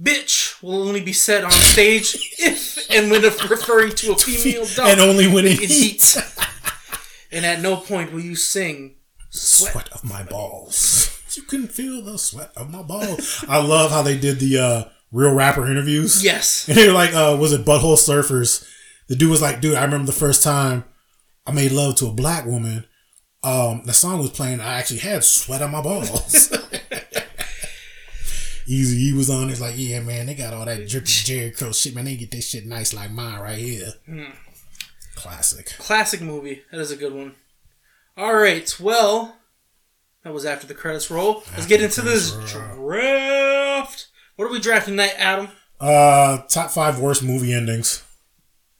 Bitch will only be said on stage if and when referring to a female dog. and only when it heats. heat. and at no point will you sing Sweat. sweat. of my balls. You can feel the sweat of my balls. I love how they did the uh, real rapper interviews. Yes. And they were like, uh, was it Butthole Surfers? The dude was like, dude, I remember the first time I made love to a black woman. Um, the song was playing. I actually had sweat on my balls. Easy, he was on. It's like, yeah, man, they got all that drippy Jheri Curl shit, man. They get this shit nice like mine right here. Classic. Classic movie. That is a good one. All right. Well, that was after the credits roll. Let's get into this draft. What are we drafting tonight, Adam? Uh, top five worst movie endings.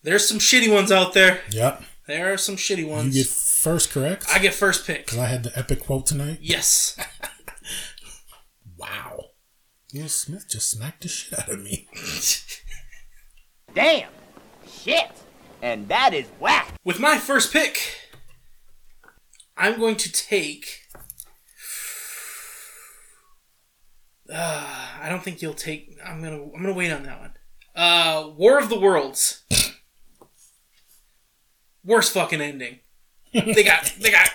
There's some shitty ones out there. Yep. There are some shitty ones. You get first, correct? I get first pick. Because I had the epic quote tonight. Yes. Wow. Will Smith just smacked the shit out of me. Damn. Shit. And that is whack. With my first pick, I'm going to take. Uh, I don't think you'll take. I'm gonna. I'm gonna wait on that one. Uh, War of the Worlds. Worst fucking ending. They got. They got.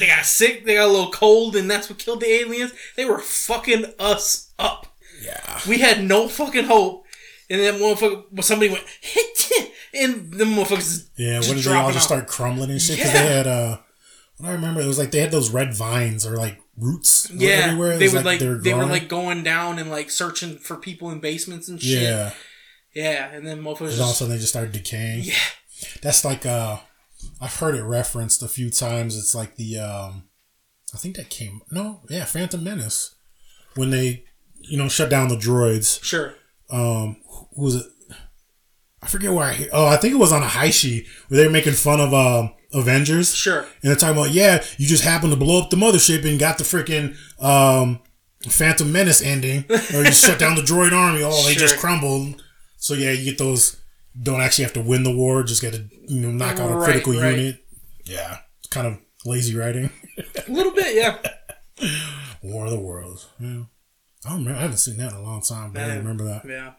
They got sick. They got a little cold, and that's what killed the aliens. They were fucking us up. Yeah. We had no fucking hope. And then motherfucker, somebody went, and the motherfuckers Yeah, just what did they all just out. start crumbling and shit? Because Yeah. they had, uh, what I remember, it was like they had those red vines or like roots Yeah, everywhere. They was would like they were, they were like going down and like searching for people in basements and shit. yeah. yeah, and then motherfuckers. And all of a Just, sudden they just started decaying. yeah, That's like, uh, I've heard it referenced a few times. It's like the, um, I think that came, no, yeah, Phantom Menace. When they, you know, shut down the droids. sure. um who was it i forget where i hear oh i think it was on a Haishi where they were making fun of um avengers Sure. and they're talking about yeah you just happened to blow up the mothership and got the freaking um phantom menace ending or you shut down the droid army oh they just crumbled so yeah you get those don't actually have to win the war just got to you know knock out a Right, critical right. unit yeah it's kind of lazy writing A little bit, yeah. war of the worlds yeah I don't remember. I haven't seen that in a long time, but I remember that. Yeah.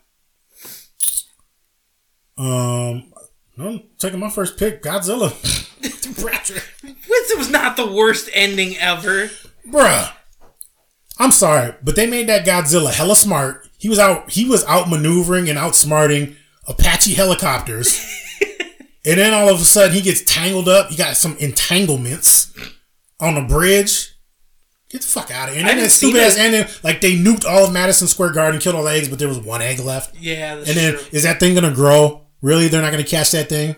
Um, I'm taking my first pick, Godzilla. This was not the worst ending ever. Bruh. I'm sorry, but they made that Godzilla hella smart. He was out he was out maneuvering and outsmarting Apache helicopters. and then all of a sudden he gets tangled up. He got some entanglements on a bridge. Get the fuck out of here. And I then that stupid ass ending, like they nuked all of Madison Square Garden, killed all the eggs, but there was one egg left. Yeah, that's And then true. is that thing gonna grow? Really? They're not gonna catch that thing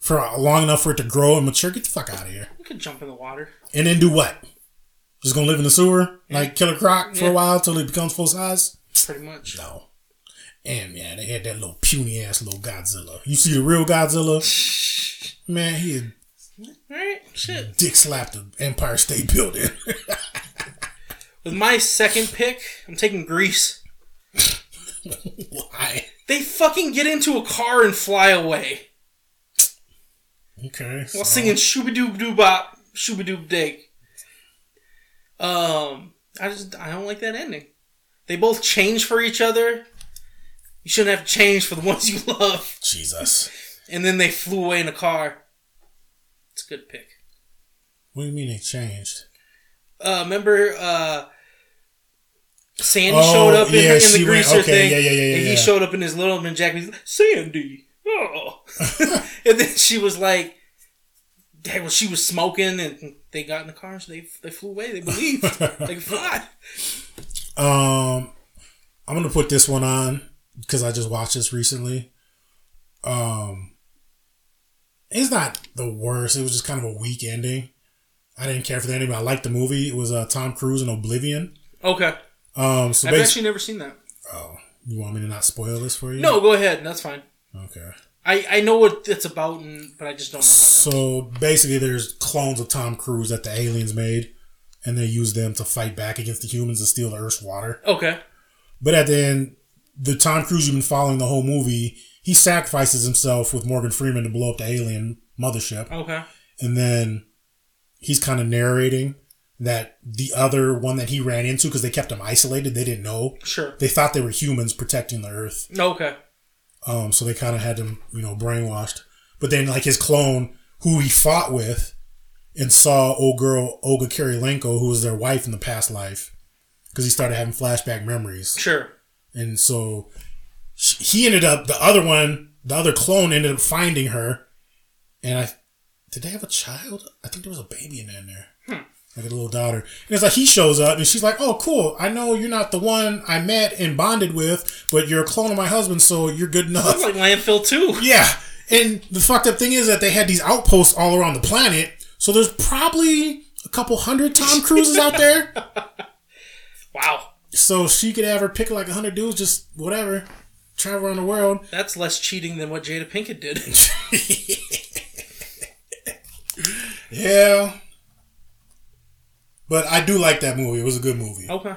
for uh, long enough for it to grow and mature? Get the fuck out of here. You could jump in the water. And then do what? Just gonna live in the sewer like Killer Croc for Yeah. a while till it becomes full size? pretty much. No. And yeah, they had that little puny ass little Godzilla. You see the real Godzilla? Man, he had Alright, shit. dick slapped the Empire State Building. With my second pick, I'm taking Grease. Why? They fucking get into a car and fly away Okay. while so- singing shooby doob doo bop, shooby doob dig. Um, I just I don't like that ending. They both change for each other. You shouldn't have to change for the ones you love. Jesus. And then they flew away in a car. It's a good pick. What do you mean it changed? Uh, remember, uh, Sandy Oh, showed up in, yeah, in the went- greaser okay, thing. yeah, yeah, yeah, and yeah. he showed up in his little man jacket. He's like, Sandy. Oh. and then she was like, "Dang, well, she was smoking, and they got in the car, so they they flew away. They believed they fly. Um, I'm gonna put this one on because I just watched this recently. Um, it's not the worst. It was just kind of a weak ending. I didn't care for the ending, but I liked the movie. It was uh, Tom Cruise in Oblivion. Okay, Um, so I've actually never seen that. oh, you want me to not spoil this for you? No, go ahead. That's fine. Okay. I, I know what it's about, and, but I just don't know how. So basically, there's clones of Tom Cruise that the aliens made, and they use them to fight back against the humans and steal the Earth's water. Okay. But at the end, the Tom Cruise you've been following the whole movie, he sacrifices himself with Morgan Freeman to blow up the alien mothership. Okay. And then he's kind of narrating that the other one that he ran into, because they kept him isolated, they didn't know. Sure. They thought they were humans protecting the Earth. Okay. Um, so they kind of had him, you know, brainwashed. But then, like his clone, who he fought with, and saw old girl Olga Kurylenko, who was their wife in the past life, because he started having flashback memories. Sure. And so he ended up, the other one, the other clone ended up finding her. And I, did they have a child? I think there was a baby in there. in there. Like a little daughter. And it's like he shows up and she's like, oh, cool. I know you're not the one I met and bonded with, but you're a clone of my husband, so you're good enough. Sounds like landfill too. Yeah. And the fucked up thing is that they had these outposts all around the planet. So there's probably a couple hundred Tom Cruises out there. Wow. So she could have her pick like a hundred dudes, just whatever, travel around the world. That's less cheating than what Jada Pinkett did. Yeah. But I do like that movie. It was a good movie. Okay.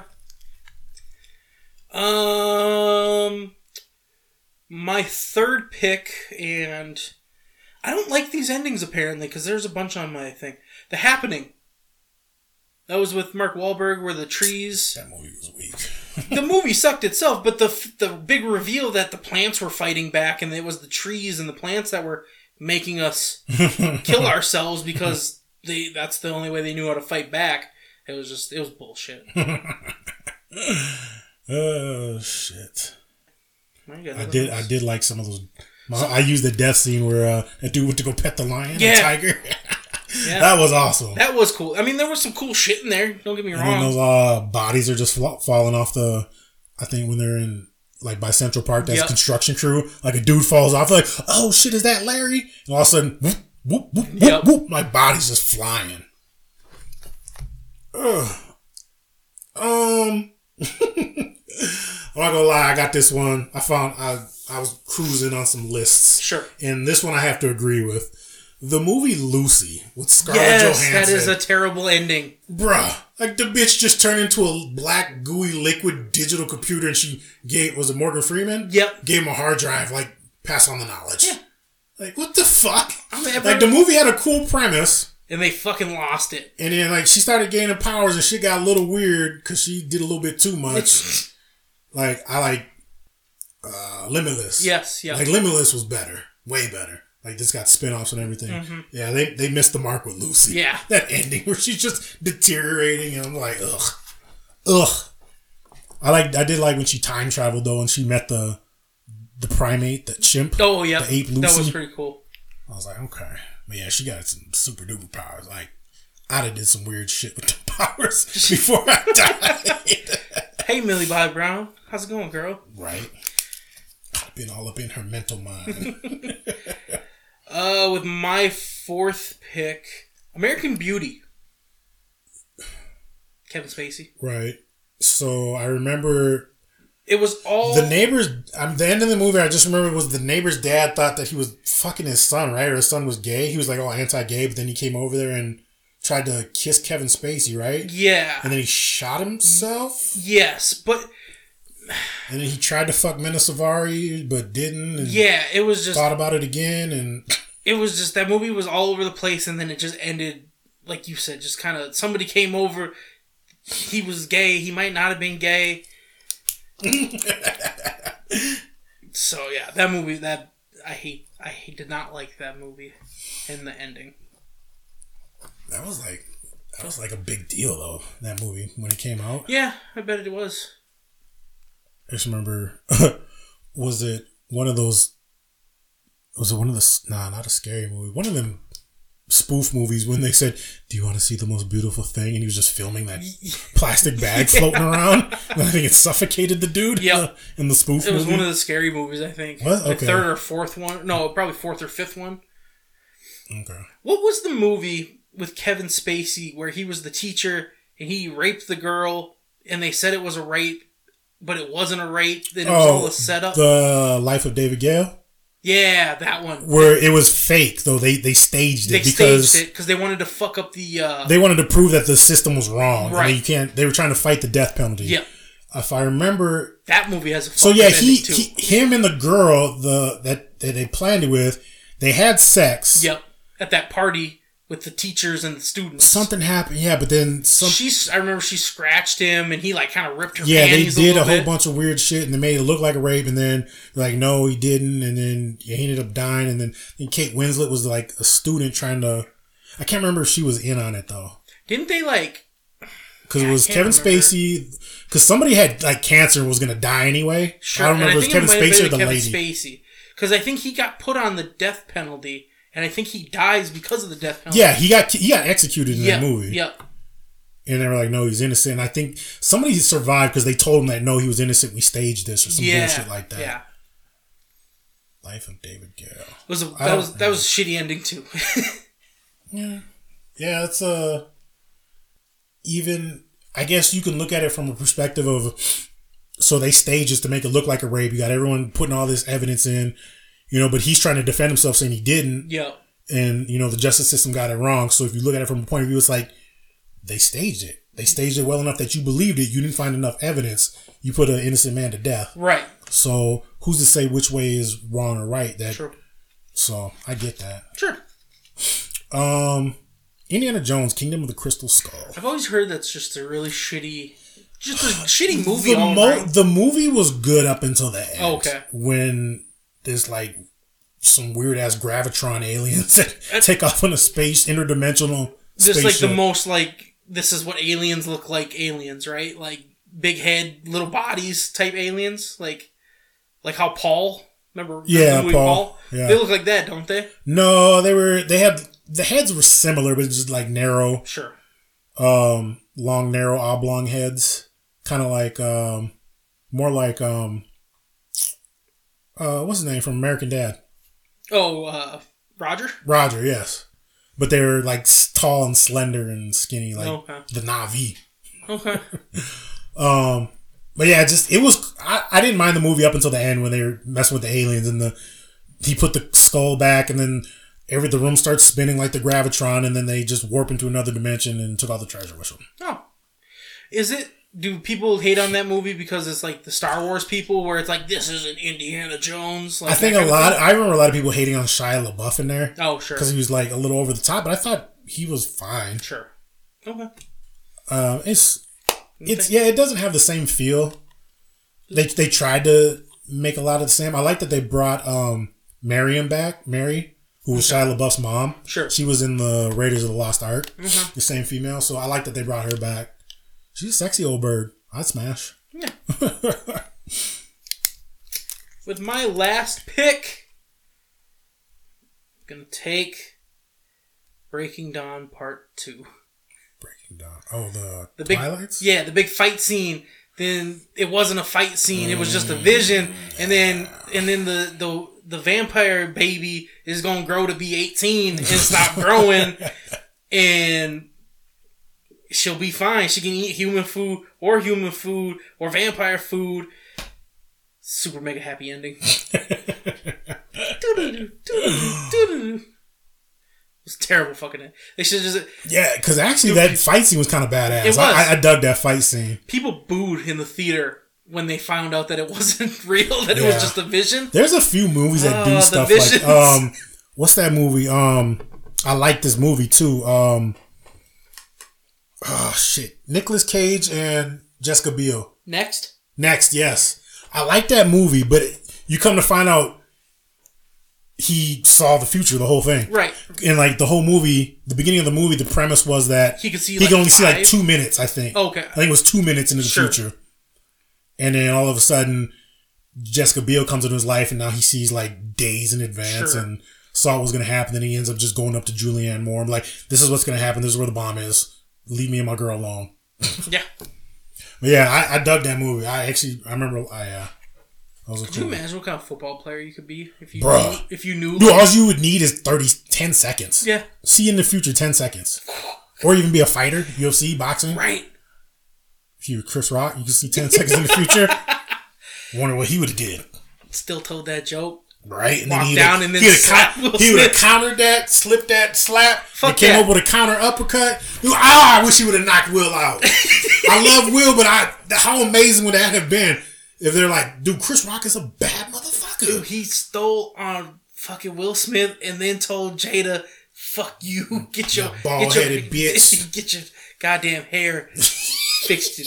Um, my third pick, and I don't like these endings apparently because there's a bunch on my thing. The Happening. That was with Mark Wahlberg, where the trees. That movie was weak. the movie sucked itself, but the the big reveal that the plants were fighting back, and it was the trees and the plants that were making us kill ourselves because they that's the only way they knew how to fight back. It was just it was bullshit. Oh shit! I did. I did like some of those. my- I used the death scene where uh, that dude went to go pet the lion, Yeah. the tiger. Yeah. that was awesome. That was cool. I mean, there was some cool shit in there. Don't get me wrong. And those uh, bodies are just falling off the. I think when they're in like by Central Park, that's Yep. construction crew. Like a dude falls off, like oh shit, is that Larry? And all of a sudden, whoop whoop whoop whoop, Yep. whoop my body's just flying. Ugh. Um, I'm not gonna lie, I got this one. I found I I was cruising on some lists. Sure. And this one I have to agree with. The movie Lucy with Scarlett Yes, Johansson. that is a terrible ending. Bruh, like the bitch just turned into a black gooey liquid digital computer, and she gave was it Morgan Freeman? Yep. Gave him a hard drive, like pass on the knowledge. Yeah. Like what the fuck? I'm ever- Like the movie had a cool premise, And they fucking lost it. and then like she started gaining powers, and shit got a little weird because she did a little bit too much. like I like uh Limitless. Yes, yeah. Like Limitless was better, way better. Like this got spin-offs and everything. Yeah, they they missed the mark with Lucy. Mm-hmm. Yeah. That ending where she's just deteriorating and I'm like, ugh. Ugh. I like I did like when she time traveled though and she met the the primate, the chimp. Oh, yeah. The ape Lucy. That was pretty cool. I was like, okay. But yeah, she got some super duper powers. Like I'd have did some weird shit with the powers before I died. Hey, Millie Bobby Brown. How's it going, girl? right? I've been all up in her mental mind. Uh, with my fourth pick, American Beauty. Kevin Spacey. Right. So I remember It was all The neighbor's. Um, the end of the movie, I just remember was the neighbor's dad thought that he was fucking his son, right? Or his son was gay. He was like, oh, anti-gay, but then he came over there and tried to kiss Kevin Spacey, right? yeah. And then he shot himself. yes, but And then he tried to fuck Mena Suvari, but didn't. Yeah, it was just Thought about it again, and it was just that movie was all over the place and then it just ended like you said just kind of somebody came over he was gay he might not have been gay so yeah that movie that i hate i hate, did not like that movie and the ending that was like that was like a big deal though. That movie when it came out. yeah i bet it was I just remember, was it one of those? Was it one of the? Nah, not a scary movie. One of them spoof movies when they said, "Do you want to see the most beautiful thing?" And he was just filming that plastic bag floating around. And I think it suffocated the dude. Yeah, in, the, in the spoof it was movie. one of the scary movies i think What? the third or fourth one no probably fourth or fifth one okay. What was the movie with Kevin Spacey where he was the teacher and he raped the girl and they said it was a rape, but it wasn't a rape? Then it was all Oh, a setup. the Life of David Gale, yeah, that one. where it was fake though. They they staged it They because staged it because they wanted to fuck up the. Uh, they wanted to prove that the system was wrong. Right. you can't. They were trying to fight the death penalty. Yeah. If I remember that movie has a. So yeah, he, he him and the girl the that, that they planned it with, they had sex. Yep, at that party with the teachers and the students. Something happened, yeah, but then some She's. I remember she scratched him and he like kind of ripped her. yeah, they did a, little whole bit. bunch of weird shit and they made it look like a rape and then like no, he didn't and then he ended up dying and then and Kate Winslet was like a student trying to I can't remember if she was in on it though. Didn't they like? Because Yeah, it was Kevin remember. Spacey. Because somebody had like cancer and was gonna die anyway. Sure, I don't remember if it was Kevin Spacey or the Kevin lady. Spacey because I think he got put on the death penalty, and I think he dies because of the death penalty. Yeah, he got he got executed in yeah, that movie. yeah. And they were like, no, he's innocent. And I think somebody survived because they told him that no, he was innocent. We staged this or some yeah, bullshit like that. Yeah, Life of David Gale. was a, that was that was a shitty ending too. Yeah, yeah, it's a even. I guess you can look at it from a perspective of so they staged this to make it look like a rape. You got everyone putting all this evidence in, you know, but he's trying to defend himself saying he didn't, yeah, and you know the justice system got it wrong. So if you look at it from a point of view, it's like they staged it. They staged it well enough that you believed it. You didn't find enough evidence. You put an innocent man to death. right. So who's to say which way is wrong or right? That True. so I get that. Sure. Um, Indiana Jones, Kingdom of the Crystal Skull. I've always heard that's just a really shitty, just a shitty movie. The, mo- right. the movie was good up until the end. Oh, okay. When there's like some weird ass gravitron aliens that take off on a space interdimensional. just like the most like this is what aliens look like. Aliens, right? Like big head, little bodies type aliens. Like like how Paul. Remember? Yeah, movie Paul. Yeah. They look like that, don't they? No, they were they had the heads were similar, but just like narrow, Sure. um, long, narrow, oblong heads, kind of like um, more like um, uh, what's his name from American Dad? Oh, uh, Roger. Roger, yes. But they were like tall and slender and skinny, like Okay. the Navi. Okay. Um, but yeah, just it was. I, I didn't mind the movie up until the end when they were messing with the aliens and the he put the skull back and then every the room starts spinning like the gravitron and then they just warp into another dimension and took all the treasure with them. Oh, is it? Do people hate on that movie because it's like the Star Wars people, where it's like this isn't Indiana Jones? Like I think a kind of lot. I remember a lot of people hating on Shia LaBeouf in there Oh, sure, because he was like a little over the top, but I thought he was fine. sure. Okay. Um, it's it's yeah, it doesn't have the same feel. They they tried to make a lot of the same. I like that they brought um Marion back, Mary, who was Shia LaBeouf's mom. Sure. she was in the Raiders of the Lost Ark, the same female. So I like that they brought her back. She's a sexy old bird. I'd smash. With my last pick, I'm gonna take Breaking Dawn Part Two. Breaking down. Oh, the, The big, Twilights. yeah, the big fight scene. Then it wasn't a fight scene; it was just a vision. And then, mm. and then the the the vampire baby is gonna grow to be eighteen and stop growing, and she'll be fine. She can eat human food or human food or vampire food. Super mega happy ending. Doo-doo-doo, doo-doo-doo, doo-doo-doo. It was terrible fucking. They should just Yeah, because actually that fight scene was kind of badass. It was. I, I, dug that fight scene. people booed in the theater when they found out that it wasn't real, that it was just a vision. There's a few movies that do the stuff like um, what's that movie? Um, I like this movie too. Um, oh shit, Nicolas Cage and Jessica Biel. Next, Next, yes, I like that movie, but you come to find out he saw the future, the whole thing. right? And like the whole movie, the beginning of the movie, the premise was that He could see, he like, could only see like two minutes. I think. Oh, okay. I think it was two minutes into the Sure. future, and then all of a sudden, Jessica Biel comes into his life, and now he sees like days in advance, Sure. and saw what was going to happen. Then he ends up just going up to Julianne Moore, and like, "This is what's going to happen. This is where the bomb is. Leave me and my girl alone." Yeah. But yeah, I, I dug that movie. I actually, I remember, I uh, I was a Could you imagine what kind of football player you could be if you Bruh. knew, if you knew? Dude, all you would need is 30, 10 seconds. yeah, See in the future, 10 seconds. Or even be a fighter, UFC, boxing. right. If you were Chris Rock, you can see 10 seconds in the future. Wonder what he would have did. Still told that joke. Right? And Walk he'd down have, and then he'd slap he would have countered that, slipped that slap, Fuck and came yeah. up with a counter uppercut. Dude, ah, I wish he would have knocked Will out. I love Will, but I how amazing would that have been if they're like, dude, Chris Rock is a bad motherfucker. Dude, he stole on fucking Will Smith and then told Jada, "Fuck you, get your You bald-headed bitch." get your goddamn hair fixed,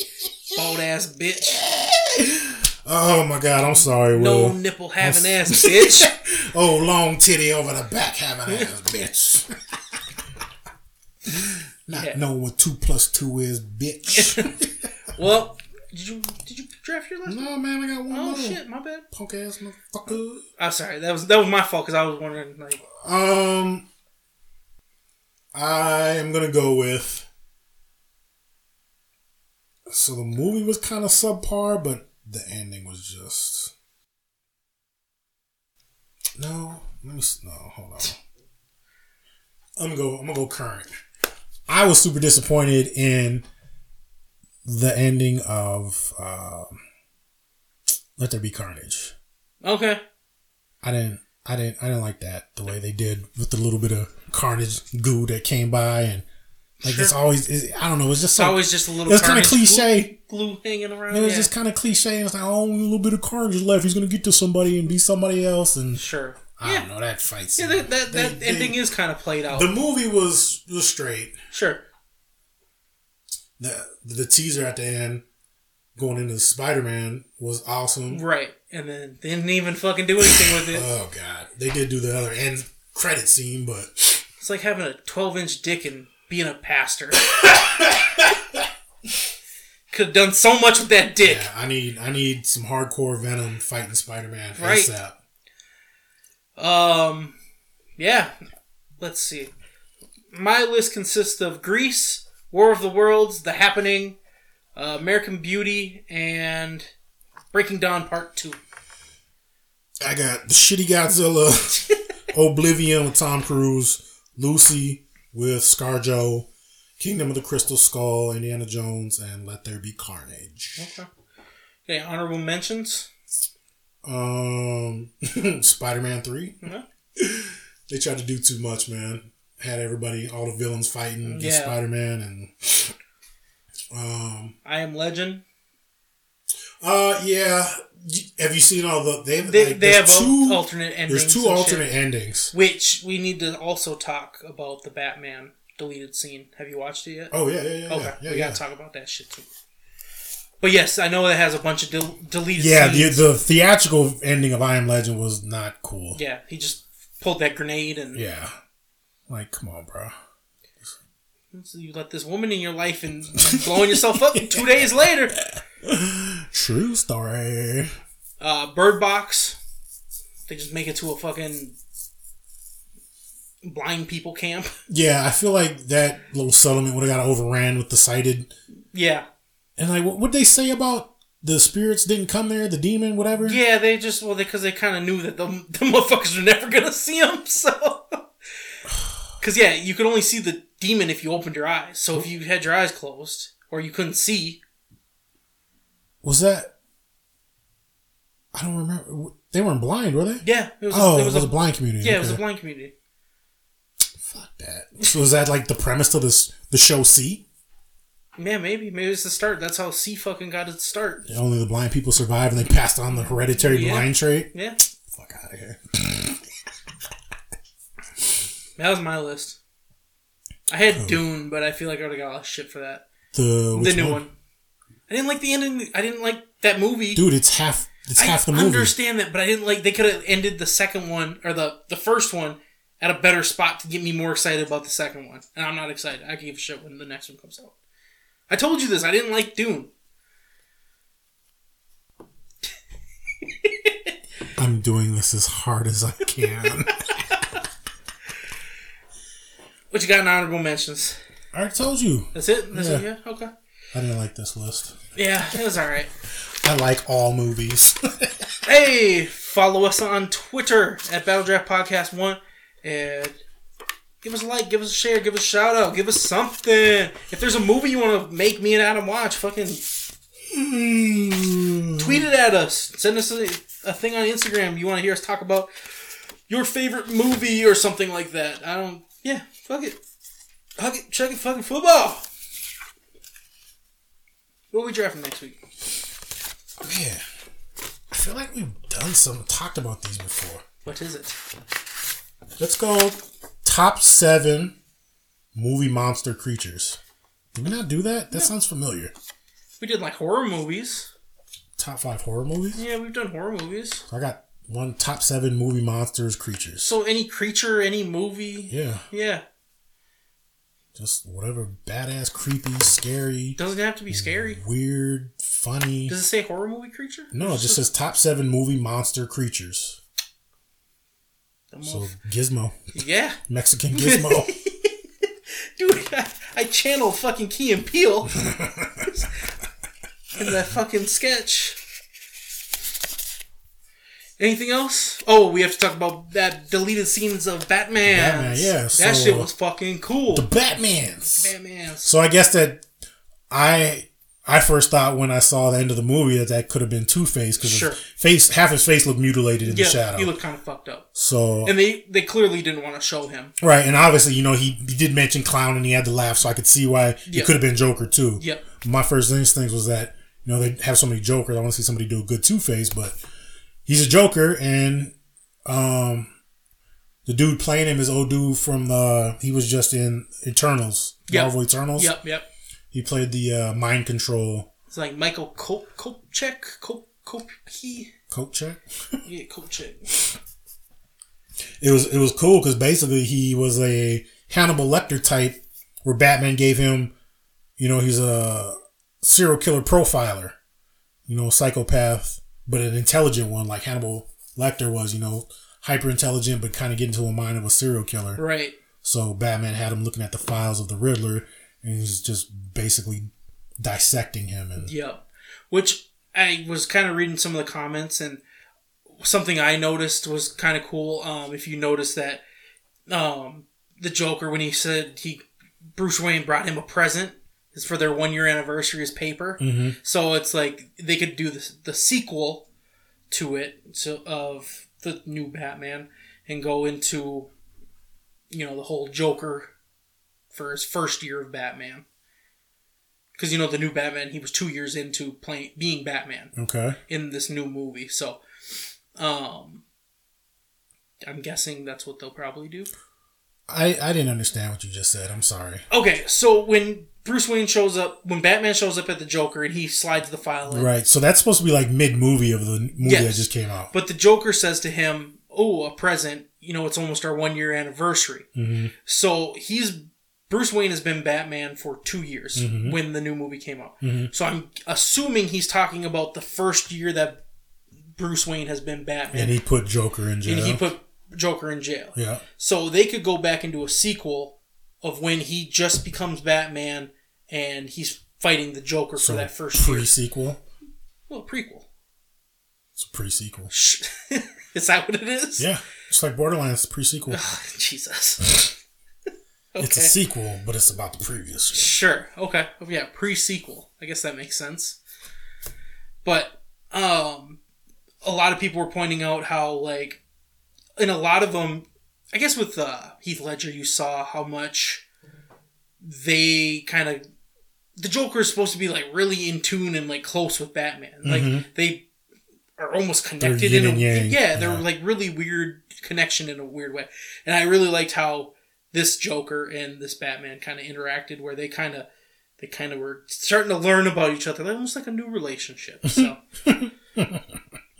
bald ass bitch, Oh my god, I'm sorry, no nipple having ass bitch." Oh, long titty over the back having ass, bitch. Not Yeah. knowing what two plus two is, bitch. well, did you did you draft your last? no, man, I got one Oh more. shit, my bad. Punk ass motherfucker. I'm sorry. That was that was my fault because I was wondering like, Um, I am gonna go with. So the movie was kind of subpar, but the ending was just. No, let me. s- No, hold on. I'm gonna go. I'm gonna go current. I was super disappointed in the ending of um, Let There Be Carnage. okay, I didn't I didn't I didn't like that the way they did with the little bit of carnage goo that came by and like it's always it's, I don't know it's just it's so always just a little. it was kind of cliche glue, glue hanging around. it was yeah. just kind of cliche it's like oh only a little bit of carnage left he's gonna get to somebody and be somebody else and sure. I yeah, don't know that fight yeah. That that, They- that they- ending is kind of played out. the movie was was straight sure. the the teaser at the end going into Spider Man was awesome Right, and then they didn't even fucking do anything with it. oh god they did do the other end credit scene but It's like having a 12 inch dick and being a pastor. Could have done so much with that dick. yeah I need I need some hardcore Venom fighting Spider Man Right. ASAP. Um, yeah. Let's see. My list consists of Grease, War of the Worlds, The Happening, uh, American Beauty, and Breaking Dawn Part Two. I got the shitty Godzilla, Oblivion with Tom Cruise, Lucy with ScarJo, Kingdom of the Crystal Skull, Indiana Jones, and Let There Be Carnage. Okay. Okay. Honorable mentions. Um, Spider Man 3. Mhm. They tried to do too much, man. Had everybody, all the villains fighting Yeah. Spider Man, and. Um. I Am Legend. Uh. Yeah. Have you seen all the? They They, like, they have two. alternate endings. There's two alternate shit. endings. Which we need to also talk about the Batman deleted scene. Have you watched it yet? Oh yeah, yeah, yeah. Okay, yeah, we yeah. gotta talk about that shit too. But yes, I know it has a bunch of del- deleted Yeah, the, the theatrical ending of I Am Legend was not cool. yeah, he just pulled that grenade and Yeah. Like, come on, bro. so you let this woman in your life and blowing yourself up two days later. True story. Uh, Bird Box. They just make it to a fucking blind people camp. Yeah, I feel like that little settlement would have got overran with the sighted. Yeah, And like, what would they say about the spirits didn't come there, the demon, whatever? yeah. They just well, because they, kind of knew that the, the motherfuckers were never gonna see them. So, because yeah, you could only see the demon if you opened your eyes. So if you had your eyes closed or you couldn't see, Was that? I don't remember. They weren't blind, were they? Yeah, it was. Oh, it was, a, blind community. Yeah, it was a blind community. Fuck that. So is that like the premise of this the show See? Yeah, maybe. Maybe it's the start. That's how See fucking got its start. Only the blind people survive and they passed on the hereditary Yeah. blind trait. Yeah, Fuck out of here. that was my list. I had oh. Dune, but I feel like I would have got a lot of shit for that. The The new one? I didn't like the ending. I didn't like that movie. dude. It's half. It's I half the movie. I understand that, but I didn't like. They could have ended the second one or the the first one at a better spot to get me more excited about the second one. And I'm not excited. I can give a shit when the next one comes out. I told you this. I didn't like Dune. I'm doing this as hard as I can. what you got an honorable mentions. I already told you. That's it. That's it. Yeah. Yeah. Okay. I didn't like this list. Yeah, it was all right. I like all movies. Hey, follow us on Twitter at Battle Draft Podcast One, and give us a like, give us a share, give us a shout out, give us something. If there's a movie you want to make me and Adam watch, fucking hmm. tweet it at us. Send us a, a thing on Instagram. You want to hear us talk about your favorite movie or something like that? I don't. Yeah, fuck it. Hug it, check it, fucking football. What are we drafting next week? Man, I feel like we've done some, talked about these before. What is it? Let's go top seven movie monster creatures. Did we not do that? That sounds familiar. We did like horror movies. Top five horror movies. Yeah, we've done horror movies. So I got one top seven movie monsters creatures. So any creature, any movie, Yeah, yeah, just whatever badass, creepy, scary, doesn't have to be scary. weird, funny. Does it say horror movie creature? No, it just says top seven movie monster creatures. So Gizmo, yeah, Mexican Gizmo. dude, I, I channeled fucking Key and Peele in that fucking sketch. Anything else? Oh, we have to talk about that deleted scenes of Batman. Batman, yeah, that so- shit was fucking cool. the Batman's. Batman. So I guess that I I first thought when I saw the end of the movie that that could have been Two Face because Sure. face half his face looked mutilated in Yeah, the shadow. he looked kind of fucked up, so and they they clearly didn't want to show him. right, and obviously you know he, he did mention clown and he had to laugh, so I could see why Yeah. it could have been Joker too. Yep. My first instinct was that you know they have so many Jokers, I want to see somebody do a good Two Face, but he's a Joker, and um the dude playing him is old dude from the he was just in Eternals, Yep. Marvel Eternals. Yep, yep. He played the uh, mind control It's like Michael Kop- Kopchek, Kop Kop he coat check. yeah Kopchek. It was it was cool because basically he was a Hannibal Lecter type, where Batman gave him, you know, he's a serial killer profiler, you know, psychopath, but an intelligent one like Hannibal Lecter was, you know, hyper intelligent but kind of get into a mind of a serial killer. Right. So Batman had him looking at the files of the Riddler, and he's just basically dissecting him and Yep. Which I was kind of reading some of the comments, and something I noticed was kind of cool. Um, if you notice that, um, the Joker when he said he Bruce Wayne brought him a present is for their one year anniversary is paper. So it's like they could do the the sequel to it so of the new Batman and go into you know the whole Joker for his first year of Batman because you know the new Batman he was two years into playing being Batman okay. in this new movie so um I'm guessing that's what they'll probably do I I didn't understand what you just said. I'm sorry. okay so when Bruce Wayne shows up when Batman shows up at the Joker and he slides the file in Right. So that's supposed to be like mid movie of the movie Yes. that just came out. but the Joker says to him oh a present you know it's almost our one year anniversary Mm-hmm. so he's Bruce Wayne has been Batman for two years Mm-hmm. when the new movie came out. So I'm assuming he's talking about the first year that Bruce Wayne has been Batman. and he put Joker in jail. and he put Joker in jail. yeah. So they could go back into a sequel of when he just becomes Batman and he's fighting the Joker So for that first pre sequel. Well, prequel. It's a pre sequel. Is that what it is? Yeah. It's like Borderlands pre sequel. Jesus. okay. It's a sequel, but it's about the previous. Sure. Okay. Oh, Yeah, pre-sequel. I guess that makes sense. But um a lot of people were pointing out how like in a lot of them, I guess with uh, Heath Ledger, you saw how much they kind of the Joker is supposed to be like really in tune and like close with Batman. Like they are almost connected in a yang. yeah, they're like really weird connection in a weird way. And I really liked how this Joker and this Batman kind of interacted, where they kind of they kind of were starting to learn about each other, like almost like a new relationship. So,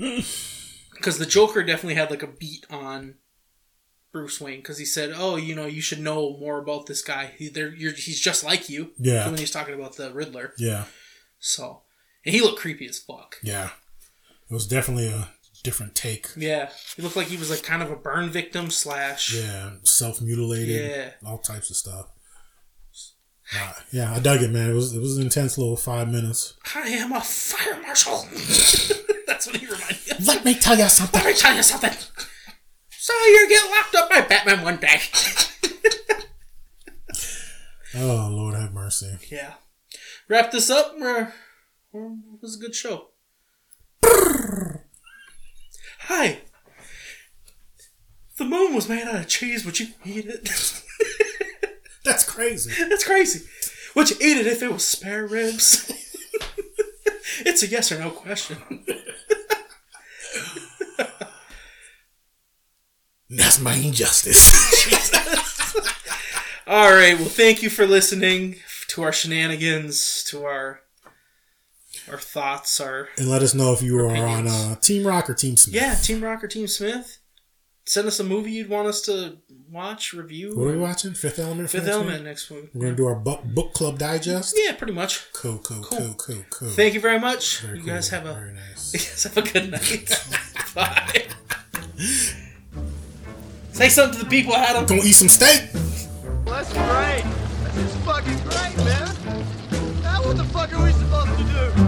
because the Joker definitely had like a beat on Bruce Wayne, because he said, "Oh, you know, you should know more about this guy. He, he's just like you." Yeah. when he's talking about the Riddler. Yeah, So, and he looked creepy as fuck. yeah. It was definitely a different take. Yeah, he looked like he was like kind of a burn victim slash. Yeah, self mutilated. Yeah. all types of stuff. Nah, yeah, I dug it, man. It was it was an intense little five minutes. I am a fire marshal. That's what he reminded me. of. Let me tell you something. Let me tell you something. So you get locked up by Batman one day. Oh Lord, have mercy. yeah. Wrap this up. We're, we're, it was a good show. Hi. The moon was made out of cheese, would you eat it? That's crazy. That's crazy. Would you eat it if it was spare ribs? it's a yes or no question. That's my injustice. All right. Well, thank you for listening to our shenanigans, to our our thoughts, our and let us know if you are on Opinions. uh, Team Rock or Team Smith. yeah, Team Rock or Team Smith. Send us a movie you'd want us to watch, review. What are we watching? Fifth Element. Fifth next Element week? next week. We're gonna do our book, book club digest. Yeah, pretty much. Cool, cool, cool, cool, cool. Thank you very much. Very you guys cool. have a very nice. you guys have a good night. Bye. Say something to the people, Adam. Gonna eat some steak. Well, that's great. That's just fucking great, man. Now what the fuck are we supposed to do?